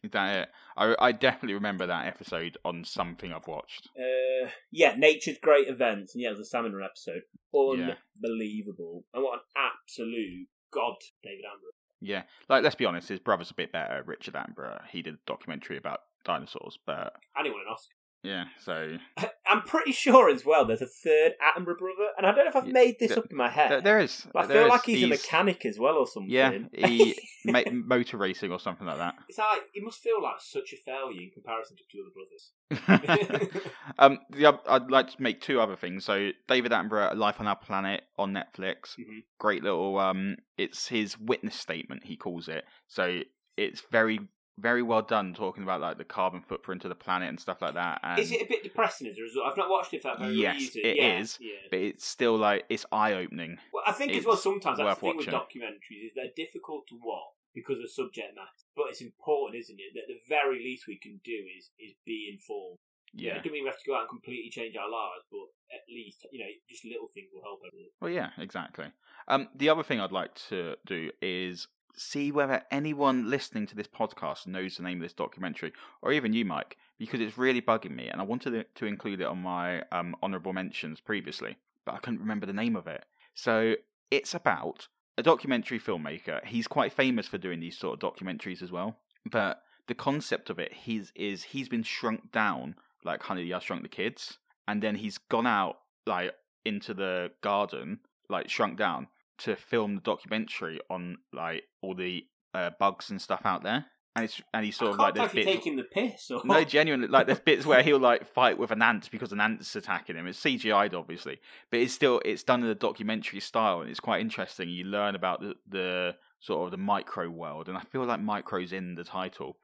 Is that it? I I definitely remember that episode on something I've watched. Uh, yeah, Nature's Great Events, and yeah, it was a salmon episode. Yeah. Unbelievable, and what an absolute god, David Amber. Yeah, like let's be honest, his brother's a bit better. Richard Attenborough. He did a documentary about dinosaurs, but won an Oscar. Yeah, so I'm pretty sure as well there's a third Attenborough brother, and I don't know if I've made this up in my head. there, there is. I there feel is- like he's, a mechanic as well or something. Yeah, he ma- motor racing or something like that. It's like he must feel like such a failure in comparison to two other brothers. um, the, I'd like to make two other things. So David Attenborough, Life on Our Planet on Netflix. Mhm. Great little. Um, it's his witness statement. He calls it. So it's very, very well done, talking about like the carbon footprint of the planet and stuff like that. And Is it a bit depressing as a result? I've not watched it for that very Yes, reason. it yeah, is. Yeah. but it's still like it's eye opening. Well, I think as well sometimes that's the thing with documentaries is they're difficult to watch because of subject matter. But it's important, isn't it? That the very least we can do is is be informed. Yeah. It doesn't mean we have to go out and completely change our lives, but at least you know just little things will help. everyone. Well, yeah, exactly. Um, the other thing I'd like to do is see whether anyone listening to this podcast knows the name of this documentary, or even you, Mike, because it's really bugging me, and I wanted to include it on my um, honourable mentions previously, but I couldn't remember the name of it. So it's about a documentary filmmaker. He's quite famous for doing these sort of documentaries as well, but the concept of it he's, is he's been shrunk down like Honey, I Shrunk the Kids, and then he's gone out like into the garden, like shrunk down, to film the documentary on like all the uh, bugs and stuff out there. And it's and he's sort of like there's bits. taking the piss. Or... No, genuinely, like there's bits where he'll like fight with an ant because an ant's attacking him. It's CGI'd, obviously, but it's still it's done in a documentary style, and it's quite interesting. You learn about the, the sort of the micro world, and I feel like micro's in the title,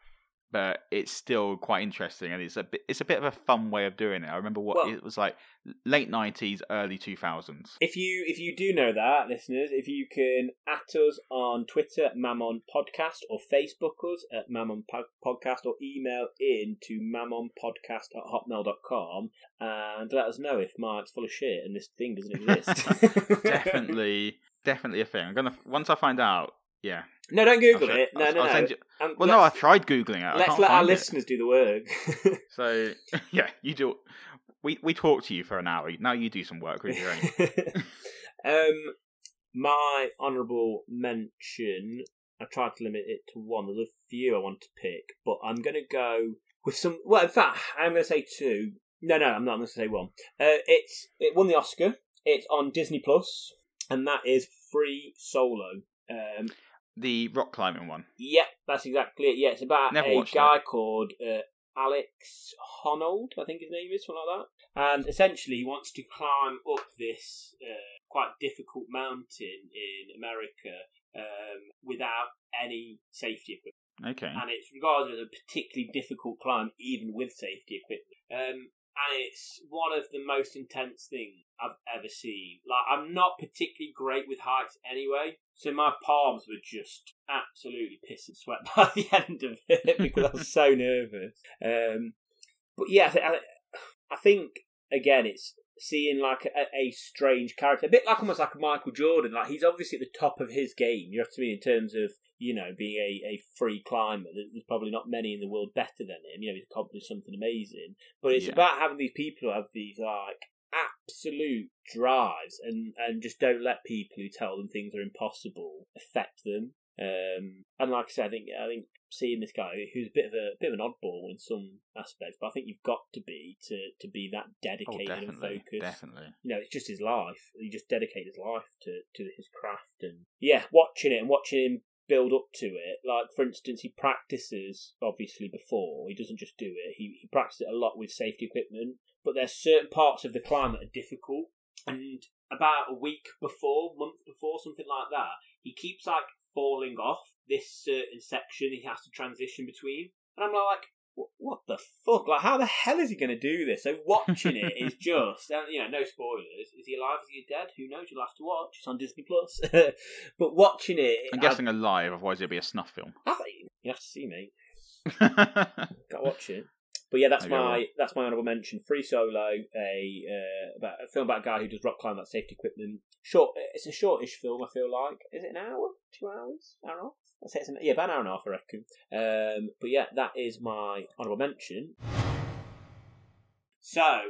but it's still quite interesting, and it's a bit it's a bit of a fun way of doing it. I remember what Well- it was like late nineties, early two thousands. If you if you do know that, listeners, if you can at us on Twitter MAMOM Podcast or Facebook us at MAMOM Podcast or email in to mamompodcast at hotmail.com and let us know if Mike's full of shit and this thing doesn't exist. definitely, definitely a thing. I'm gonna once I find out. Yeah, no, don't Google I'll it. No, I'll- no, I'll no. you- Um, Well, no, I've tried googling it. I Let's let our it. listeners do the work. So yeah, you do. We we talk to you for an hour. Now you do some work with your own. um, my honourable mention. I tried to limit it to one. There's a few I want to pick, but I'm going to go with some. Well, in fact, I'm going to say two. No, no, I'm not. I'm going to say one. Uh, it's it won the Oscar. It's on Disney Plus, and that is Free Solo. Um, the rock climbing one. Yep, that's exactly it. Yeah, it's about Never a guy called uh, Alex Honnold, I think his name is, something like that. And essentially, he wants to climb up this uh, quite difficult mountain in America um, without any safety equipment. Okay. And it's regarded as a particularly difficult climb, even with safety equipment. Um, and it's one of the most intense things I've ever seen. Like, I'm not particularly great with heights anyway, so my palms were just absolutely piss and sweat by the end of it because I was so nervous. Um, but yeah, I, I think again, it's seeing like a, a strange character, a bit like almost like Michael Jordan. Like he's obviously at the top of his game. You know what I mean in terms of you know being a, a free climber. There's probably not many in the world better than him. You know, he's accomplished something amazing. But it's Yeah. about having these people who have these like absolute drives and and just don't let people who tell them things are impossible affect them. Um, and like I said, I think I think seeing this guy who's a bit of a bit of an oddball in some aspects, but I think you've got to be to to be that Oh, dedicated and focused. definitely. You know, it's just his life. He just dedicated his life to to his craft, and yeah, watching it and watching him build up to it. Like for instance, he practices obviously before. He doesn't just do it. He he practices it a lot with safety equipment. But there's certain parts of the climb that are difficult, and about a week before, month before, something like that, he keeps like falling off this certain section he has to transition between, and I'm like. "What- the fuck? Like, how the hell is he going to do this? So watching it is just, you know, no spoilers. Is he alive? Is he dead? Who knows? You'll have to watch. It's on Disney Plus. but watching it, I'm I- guessing alive, otherwise it'd be a snuff film. I, you have to see, me. Got to watch it. But yeah, that's Okay, my well. that's my honourable mention. Free Solo, a uh, about a film about a guy who does rock climb that safety equipment. Short, it's a shortish film. I feel like is it an hour, two hours, hour and a half? I'd say it's an, yeah, about an hour and a half, I reckon. Um, but yeah, that is my honourable mention. So,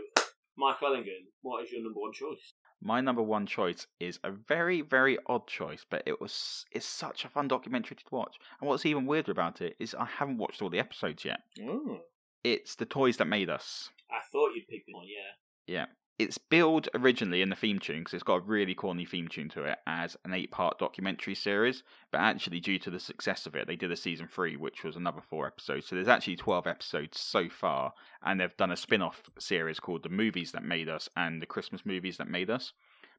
Michael Ellingham, what is your number one choice? My number one choice is a very, very odd choice, but it was it's such a fun documentary to watch. And what's even weirder about it is I haven't watched all the episodes yet. Oh. It's the toys that made us. I thought you'd picked this one, yeah. Yeah. It's billed originally in the theme tune because it's got a really corny theme tune to it as an eight part documentary series. But actually, due to the success of it, they did a season three, which was another four episodes. So there's actually 12 episodes so far. And they've done a spin off series called The Movies That Made Us and The Christmas Movies That Made Us.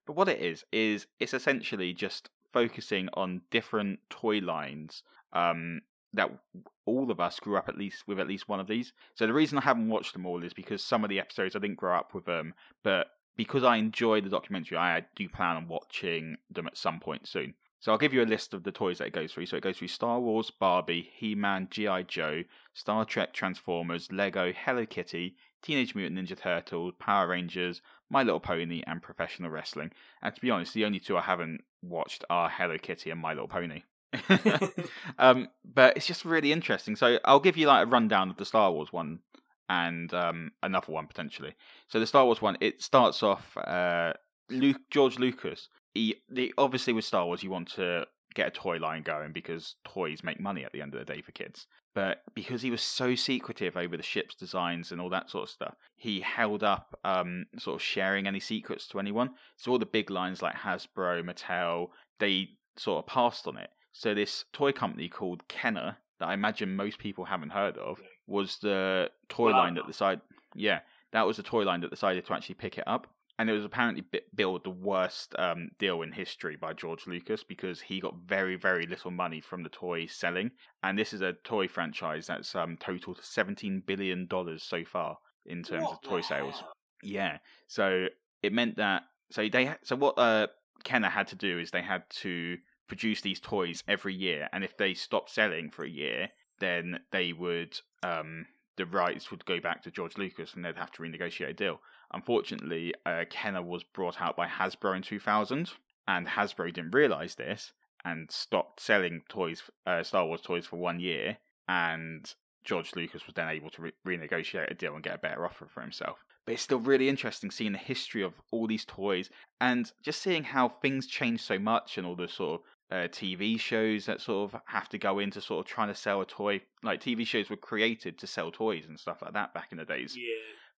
But what it is, is it's essentially just focusing on different toy lines um, that all of us grew up at least with at least one of these. So the reason I haven't watched them all is because some of the episodes I didn't grow up with them, but because I enjoyed the documentary, I do plan on watching them at some point soon. So I'll give you a list of the toys that it goes through. So it goes through Star Wars, Barbie, He-Man, G.I. Joe, Star Trek, Transformers, Lego, Hello Kitty, Teenage Mutant Ninja Turtles, Power Rangers, My Little Pony, and professional wrestling. And to be honest, the only two I haven't watched are Hello Kitty and My Little Pony. um, but it's just really interesting. So I'll give you like a rundown of the Star Wars one and um, another one potentially. So the Star Wars one, it starts off uh, Luke George Lucas. He, the, obviously with Star Wars, you want to get a toy line going because toys make money at the end of the day for kids. But because he was so secretive over the ship's designs and all that sort of stuff, he held up um, sort of sharing any secrets to anyone. So all the big lines like Hasbro, Mattel, they sort of passed on it. So this toy company called Kenner, that I imagine most people haven't heard of, was the toy line that decided. Yeah, that was the toy line that decided to actually pick it up, and it was apparently billed the worst um, deal in history by George Lucas because he got very very little money from the toy selling, and this is a toy franchise that's um, totaled seventeen billion dollars so far in terms What of toy sales. hell? Yeah, so it meant that so they so what uh, Kenner had to do is they had to produce these toys every year, and if they stopped selling for a year, then they would um, the rights would go back to George Lucas, and they'd have to renegotiate a deal. Unfortunately, uh, Kenner was brought out by Hasbro in 2000, and Hasbro didn't realize this and stopped selling toys, uh, Star Wars toys for one year, and George Lucas was then able to re- renegotiate a deal and get a better offer for himself. But it's still really interesting seeing the history of all these toys and just seeing how things change so much and all the sort of uh, TV shows that sort of have to go into sort of trying to sell a toy. Like TV shows were created to sell toys and stuff like that back in the days. Yeah.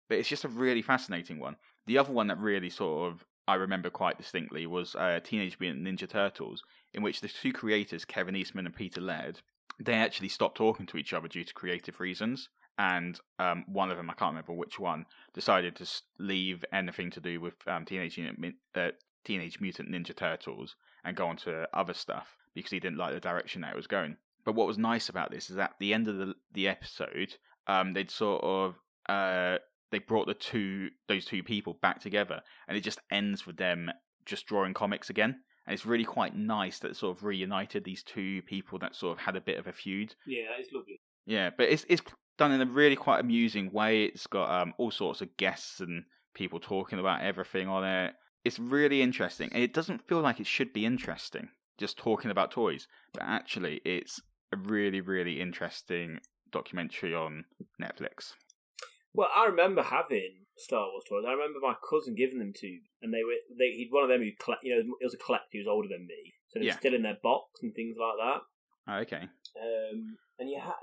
But it's just a really fascinating one. The other one that really sort of I remember quite distinctly was uh, Teenage Mutant Ninja Turtles, in which the two creators, Kevin Eastman and Peter Laird, they actually stopped talking to each other due to creative reasons. And um, one of them, I can't remember which one, decided to leave anything to do with um, Teenage, Mutant, uh, Teenage Mutant Ninja Turtles and go on to other stuff because he didn't like the direction that it was going. But what was nice about this is at the end of the the episode, um, they'd sort of uh, they brought the two those two people back together, and it just ends with them just drawing comics again. And it's really quite nice that it sort of reunited these two people that sort of had a bit of a feud. Yeah, is lovely. Yeah, but it's it's done in a really quite amusing way. It's got um, all sorts of guests and people talking about everything on it. It's really interesting, and it doesn't feel like it should be interesting just talking about toys, but actually, it's a really really interesting documentary on Netflix. Well, I remember having Star Wars toys. I remember my cousin giving them to, me, and they were they he'd one of them who collect. You know, it was a collector who was older than me, so they Yeah. still in their box and things like that. Oh, okay. Um, and you had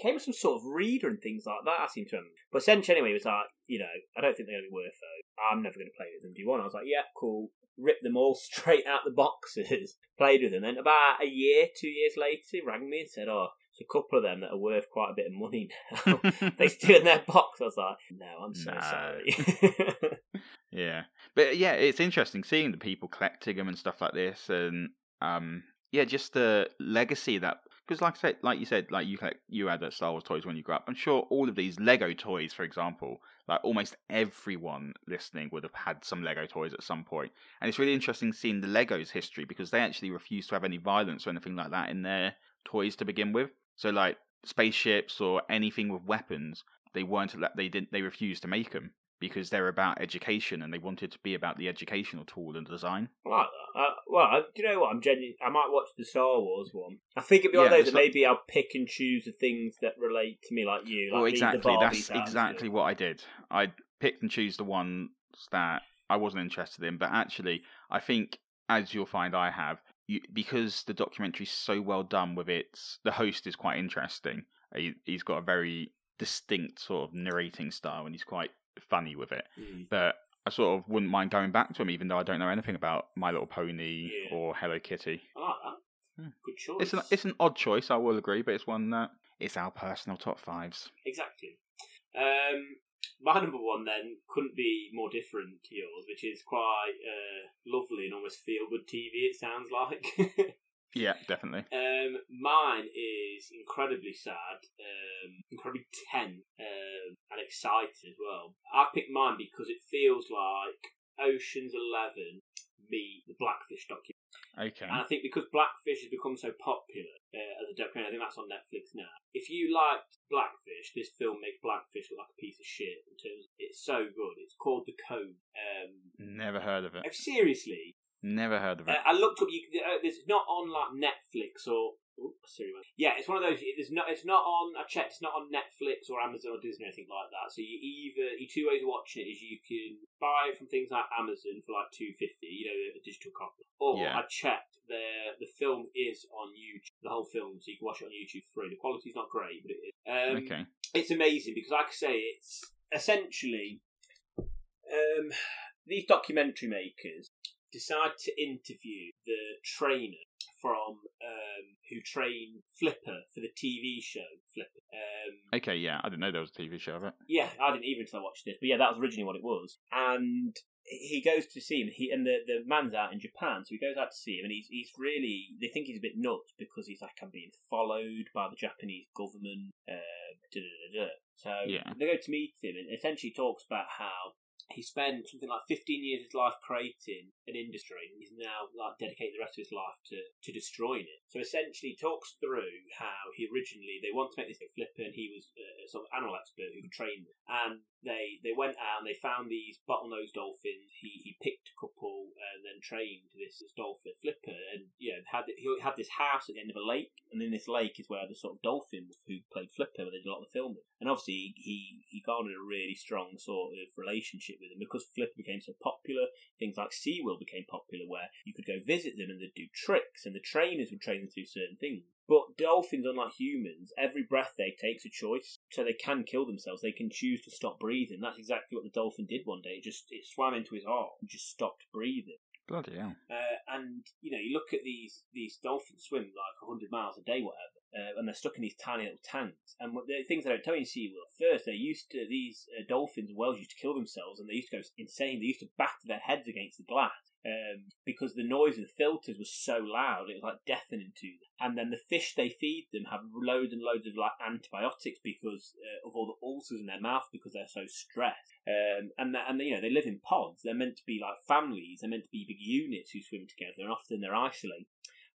came with some sort of reader and things like that. I seem to remember. But essentially, anyway, was like you know, I don't think they're going to be worth though. I'm never going to play with them. Do you want? I was like, yeah, cool. Ripped them all straight out the boxes. Played with them. Then about a year, two years later, he rang me and said, "Oh, there's a couple of them that are worth quite a bit of money now. they still in their box." I was like, "No, I'm so No. sorry." Yeah, but yeah, it's interesting seeing the people collecting them and stuff like this, and um, yeah, just the legacy that because, like I said, like you said, like you collect, you had uh, Star Wars toys when you grew up. I'm sure all of these Lego toys, for example, like almost everyone listening would have had some Lego toys at some point. and it's really interesting seeing the Legos history because they actually refused to have any violence or anything like that in their toys to begin with. So, like spaceships or anything with weapons, they weren't. They didn't. They refused to make them because they're about education and they wanted to be about the educational tool and design. I like that. Uh, well, I, do you know what? I'm genuine. I might watch the Star Wars one. I think it'd be one Yeah, of those that not- maybe I'll pick and choose the things that relate to me, like you. Like well, exactly. That's exactly what I did. I picked and choose the ones that I wasn't interested in, but actually, I think, as you'll find, I have. You, because the documentary's so well done with its, the host is quite interesting. He, he's got a very distinct sort of narrating style, and he's quite funny with it. Mm. But I sort of wouldn't mind going back to them, even though I don't know anything about My Little Pony Yeah. or Hello Kitty. I like that. Hmm. Good choice. It's an it's an odd choice, I will agree, but it's one that it's our personal top fives. Exactly. Um, my number one then couldn't be more different to yours, which is quite uh, lovely and almost feel good TV. It sounds like. Yeah, definitely. um, mine is incredibly sad, um, incredibly tense, um, and exciting as well. I picked mine because it feels like Ocean's Eleven meet the Blackfish documentary. Okay. And I think because Blackfish has become so popular uh, as a documentary, I think that's on Netflix now. If you liked Blackfish, this film makes Blackfish look like a piece of shit. In terms, it's so good. It's called The Cove. Um, Never heard of it. seriously, Never heard of it. uh, I looked up. You, uh, it's not on like Netflix or. Siri went. Yeah, it's one of those. It's not. It's not on. I checked. It's not on Netflix or Amazon or Disney or anything like that. So you either your two ways of watching it is you can buy it from things like Amazon for like two fifty, you know, a digital copy, or Yeah. I checked the the film is on YouTube, the whole film, so you can watch it on YouTube for free. The quality's not great, but it is. Um, okay. it's amazing because, like I say, it's essentially um, these documentary makers decide to interview the trainer from um, who trained Flipper for the TV show Flipper. Um, Okay, yeah. I didn't know there was a TV show of it. yeah, I didn't even until I watched this, but yeah, that was originally what it was. And he goes to see him. He and the, the man's out in Japan, so he goes out to see him, and he's he's really they think he's a bit nuts because he's like I'm being followed by the Japanese government. Uh, da, da, da. So Yeah. they go to meet him, and essentially talks about how he spent something like 15 years of his life creating an industry and he's now like dedicated the rest of his life to, to destroying it. So essentially talks through how he originally they wanted to make this big flipper and he was uh, a sort of animal expert who could train them. And they they went out and they found these bottlenose dolphins. He he picked a couple and then trained this, this dolphin flipper and you know had he had this house at the end of a lake and in this lake is where the sort of dolphins who played flipper where they did a lot of the filming. And obviously he he garnered a really strong sort of relationship with them because Flipper became so popular. Things like SeaWorld became popular where you could go visit them and they'd do tricks and the trainers would train them to do certain things. But dolphins, unlike humans, every breath they take's a choice, so they can kill themselves. They can choose to stop breathing. That's exactly what the dolphin did one day. It just it swam into his heart and just stopped breathing. Bloody hell. Uh, and you know, you look at these these dolphins swim like hundred miles a day, whatever, uh, and they're stuck in these tiny little tanks. And the things they don't tell you in SeaWorld, first they're used to these uh, dolphins and whales used to kill themselves, and they used to go insane. They used to batter their heads against the glass. Um, because the noise of the filters was so loud, it was like deafening to them. And then the fish they feed them have loads and loads of like antibiotics because uh, of all the ulcers in their mouth because they're so stressed. Um, and and you know they live in pods. They're meant to be like families. They're meant to be big units who swim together, and often they're isolated.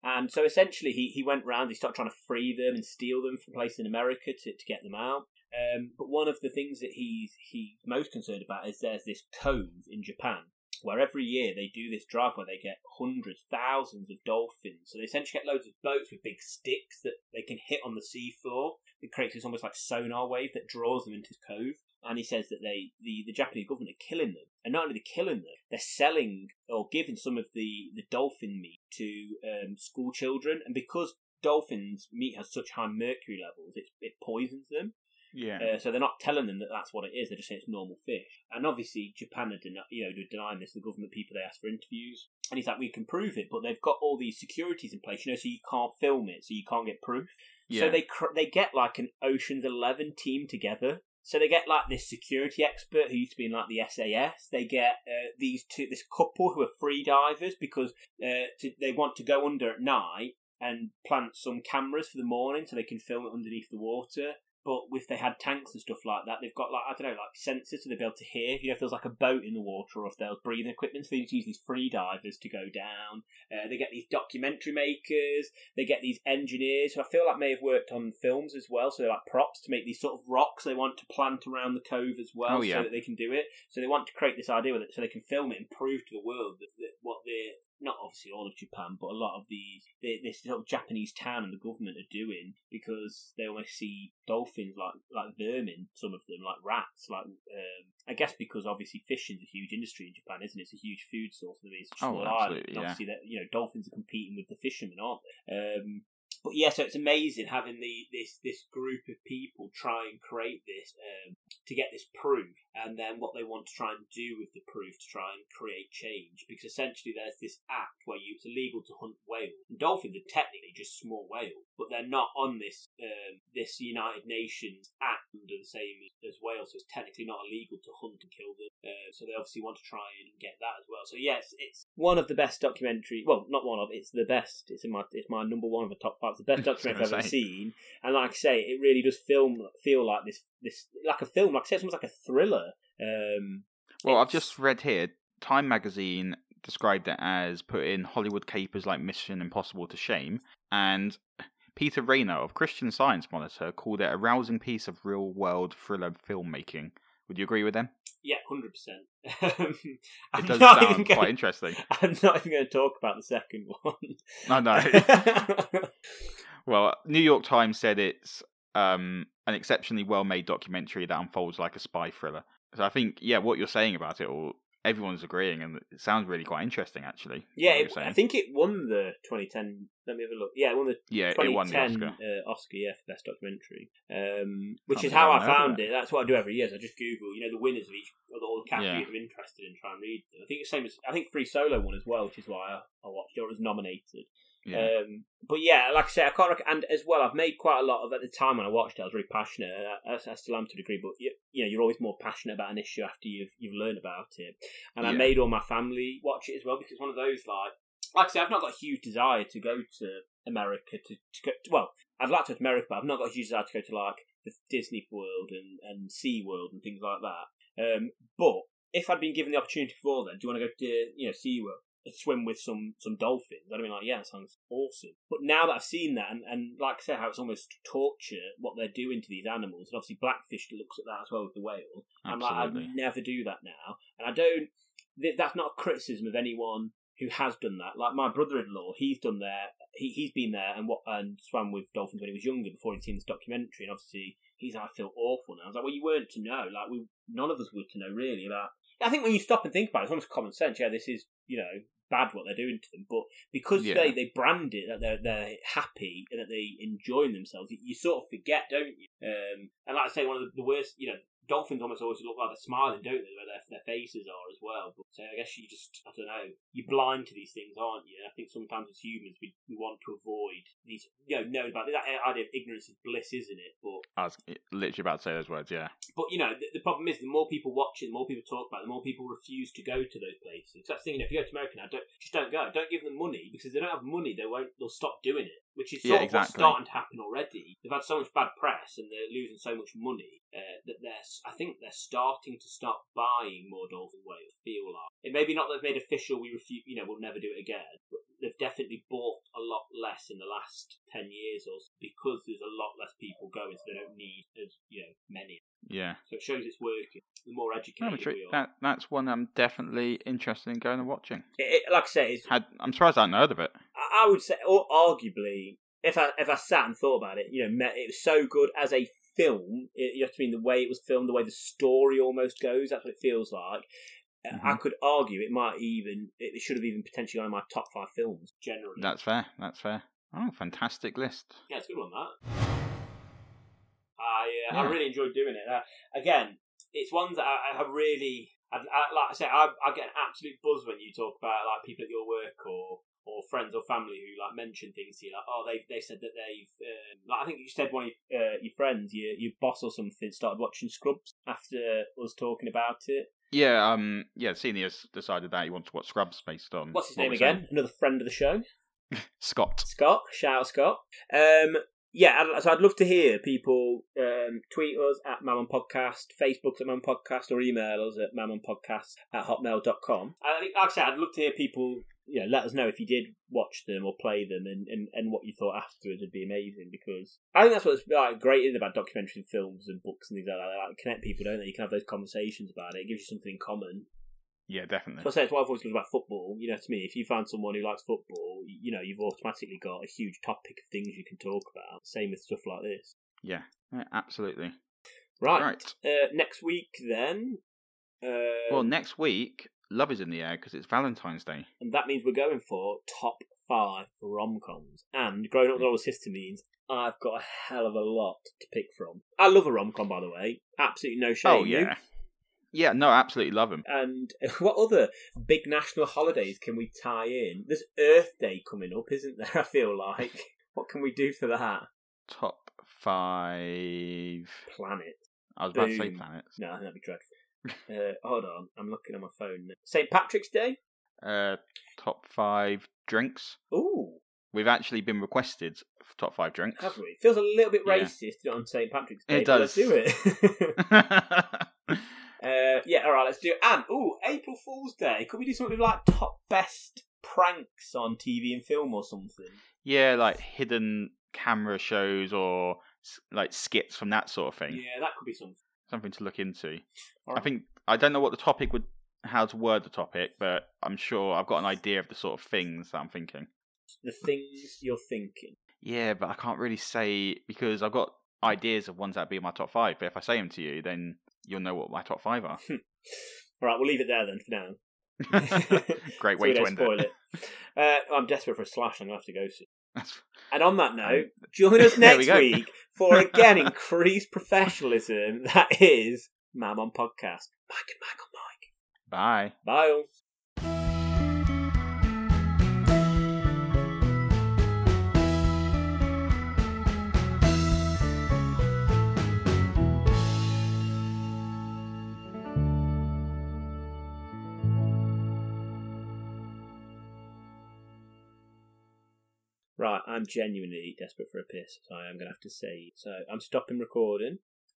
And so essentially, he, he went round. He started trying to free them and steal them from places in America to, to get them out. Um, but one of the things that he's he's most concerned about is there's this cove in Japan where every year they do this drive where they get hundreds, thousands of dolphins. So they essentially get loads of boats with big sticks that they can hit on the seafloor. It creates this almost like sonar wave that draws them into this cove. And he says that they, the, the Japanese government are killing them. And not only they're killing them, they're selling or giving some of the, the dolphin meat to um, school children. And because dolphins' meat has such high mercury levels, it, it poisons them. Yeah. Uh, so they're not telling them that that's what it is. They're just saying it's normal fish. And obviously, Japan are den- you know denying this. The government people they ask for interviews, and he's like, "We can prove it, but they've got all these securities in place, you know, so you can't film it, so you can't get proof." yeah. So they cr- they get like an Ocean's Eleven team together. So they get like this security expert who used to be in like the SAS. They get uh, these two, this couple who are free divers because uh, to, they want to go under at night and plant some cameras for the morning so they can film it underneath the water. But if they had tanks and stuff like that, they've got like I don't know, like sensors so they'll be able to hear. You know, if there's like a boat in the water or if there's breathing equipment, so they need to use these free divers to go down. Uh, they get these documentary makers. They get these engineers who I feel like may have worked on films as well. So they're like props to make these sort of rocks they want to plant around the cove as well, Oh, yeah. so that they can do it. So they want to create this idea with it, so they can film it and prove to the world that, that what they're not obviously all of Japan, but a lot of these the, this sort of Japanese town and the government are doing because they almost see dolphins like like vermin. Some of them like rats. Like um, I guess because obviously fishing's a huge industry in Japan, isn't it? It's a huge food source. I mean, it's a Oh, small island. absolutely, and obviously, that you know dolphins are competing with the fishermen, aren't they? Um, but yeah, so it's amazing having the this this group of people try and create this um, to get this proof, and then what they want to try and do with the proof to try and create change. Because essentially, there's this act where you, it's illegal to hunt whales. And dolphins are technically just small whales, but they're not on this um, this United Nations act under the same as, as whales, so it's technically not illegal to hunt and kill them. Uh, so they obviously want to try and get that as well. So yes, it's one of the best documentary. Well, not one of. It's the best. It's in my it's my number one of the top five. It's the best documentary I've ever seen. And like I say, it really does film feel like this this like a film. Like I say, it's almost like a thriller. Um, well, I've just read here. Time magazine described it as putting Hollywood capers like Mission Impossible to shame, and Peter Rainer of Christian Science Monitor called it a rousing piece of real world thriller filmmaking. Would you agree with them? Yeah, hundred percent. It does sound quite interesting. I'm not even going to talk about the second one. No, no. well, New York Times said it's um, an exceptionally well-made documentary that unfolds like a spy thriller. So I think, yeah, what you're saying about it all everyone's agreeing, and it sounds really quite interesting, actually. Yeah, it, I think it won the 2010. Let me have a look. Yeah, it won the yeah, 2010 it won the Oscar. Uh, Oscar, yeah, for best documentary. Um, which is how I found it. That's what I do every year. So I just Google, you know, the winners of each of all the categories yeah. I'm interested in, try and read them. I think the same as I think Free Solo won as well, which is why I, I watched. It was nominated. Yeah. Um, but yeah, like I say, I can't. Rec- and as well, I've made quite a lot of. At the time when I watched it, I was very passionate. I, I still am to a degree, but you, you, know, you're always more passionate about an issue after you've you've learned about it. And yeah. I made all my family watch it as well because it's one of those like, like I say, I've not got a huge desire to go to America to, to go. To, well, I'd like to go to America, but I've not got a huge desire to go to like the Disney World and and Sea World and things like that. Um, but if I'd been given the opportunity before then, do you want to go to you know Sea World? Swim with some some dolphins. I'd be like, yeah, that sounds awesome. But now that I've seen that, and, and like I said, how it's almost torture what they're doing to these animals, and obviously Blackfish looks at that as well with the whale. I'm like, I'd never do that now, and I don't. That's not a criticism of anyone who has done that. Like my brother-in-law, he's done there. He he's been there and what and swam with dolphins when he was younger before he'd seen this documentary. And obviously, he's I feel awful now. I was like, well, you weren't to know. Like we, none of us would to know really about. I think when you stop and think about it, it's almost common sense. Yeah, this is you know bad what they're doing to them, but because yeah. they, they brand it that they're they're happy and that they enjoying themselves, you, you sort of forget, don't you? Um, and like I say, one of the, the worst, you know, dolphins almost always look like they're smiling, don't they? Where their, their faces are as well. But so I guess you just, I don't know, you're blind to these things, aren't you? And I think sometimes as humans we, we want to avoid these, you know, know about that idea of ignorance is bliss, isn't it? But I was literally about to say those words, yeah. But you know, the, the problem is the more people watch it, the more people talk about it, the more people refuse to go to those places. So that's the thing. You know, if you go to America now, don't just don't go. Don't give them money because if they don't have money, they won't. They'll stop doing it which is sort yeah, of exactly. what's starting to happen already. They've had so much bad press and they're losing so much money uh, that they're, I think they're starting to start buying more dolphin whales. Feel like it maybe not that they've made official. We refuse, you know, we'll never do it again. But they've definitely bought a lot less in the last ten years or so because there's a lot less people going, so they don't need as you know many. Yeah. So it shows it's working. The more educated no, we are. That, that's one I'm definitely interested in going and watching. It, it, like I say, Had, I'm surprised I hadn't heard of it. I, I would say, or arguably, if I if I sat and thought about it, you know, it was so good as a film. It, you have to mean? The way it was filmed, the way the story almost goes. That's what it feels like. Mm-hmm. I could argue it might even it should have even potentially on my top five films generally. That's fair. That's fair. Oh, fantastic list. Yeah, it's a good one that. I uh, yeah. I really enjoyed doing it. Uh, again, it's ones that I, I have really. I, I, like I say, I, I get an absolute buzz when you talk about like people at your work or or friends or family who like mention things to you, like oh they they said that they've um, like I think you said one of your, uh, your friends, your your boss or something, started watching Scrubs after us talking about it. Yeah, um, yeah. Seniors decided that he wants to watch Scrubs based on. What's his name again? Another friend of the show. Scott. Scott. Shout out Scott. Um, yeah, so I'd love to hear people um, tweet us at MAMOM Podcast, Facebook at MAMOM Podcast, or email us at mamompodcast at hotmail.com. I think, like I said, I'd love to hear people you know, let us know if you did watch them or play them and, and, and what you thought afterwards would be amazing because I think that's what's like great is about documentary films and books and things like that. They like connect people, don't they? You can have those conversations about it. It gives you something in common. Yeah, definitely. So I say it's what I've always loved about football. You know, to me, if you find someone who likes football, you know, you've automatically got a huge topic of things you can talk about. Same with stuff like this. Yeah, absolutely. Right. right. Uh, next week, then. Uh, well, next week love is in the air because it's Valentine's Day. And that means we're going for top five rom coms. And growing up with older sister means I've got a hell of a lot to pick from. I love a rom com, by the way. Absolutely no shame. Oh You? Yeah. No, absolutely love them. And what other big national holidays can we tie in? There's Earth Day coming up, isn't there? I feel like. What can we do for that? Top five. Planet. I was about to say Boom. planets. No, I think that'd be dreadful. uh, hold on, I'm looking on my phone. St. Patrick's Day? Uh, top five drinks. Ooh, We've actually been requested for top five drinks. have we? Feels a little bit Yeah. racist on St. Patrick's Day. It does. do it. Uh, yeah, all right, let's do it. And, ooh, April Fool's Day. Could we do something like top best pranks on TV and film or something? yeah, like hidden camera shows or like skits from that sort of thing. Yeah, that could be something. Something to look into. All I think I don't know what the topic would, how to word the topic, but I'm sure I've got an idea of the sort of things that I'm thinking. The things you're thinking. Yeah, but I can't really say because I've got ideas of ones that'd be in my top five. But if I say them to you, then you'll know what my top five are. All right, we'll leave it there then for now. Great So way to end spoil it. it. Uh, I'm desperate for a slash. I'm to have to go soon. That's- And on that note, join us There we next week for again increased professionalism. That is MAMOM Podcast. Mike and Michael Mike. Bye. Bye. Right, I'm genuinely desperate for a piss, so I am going to have to say. So I'm stopping recording.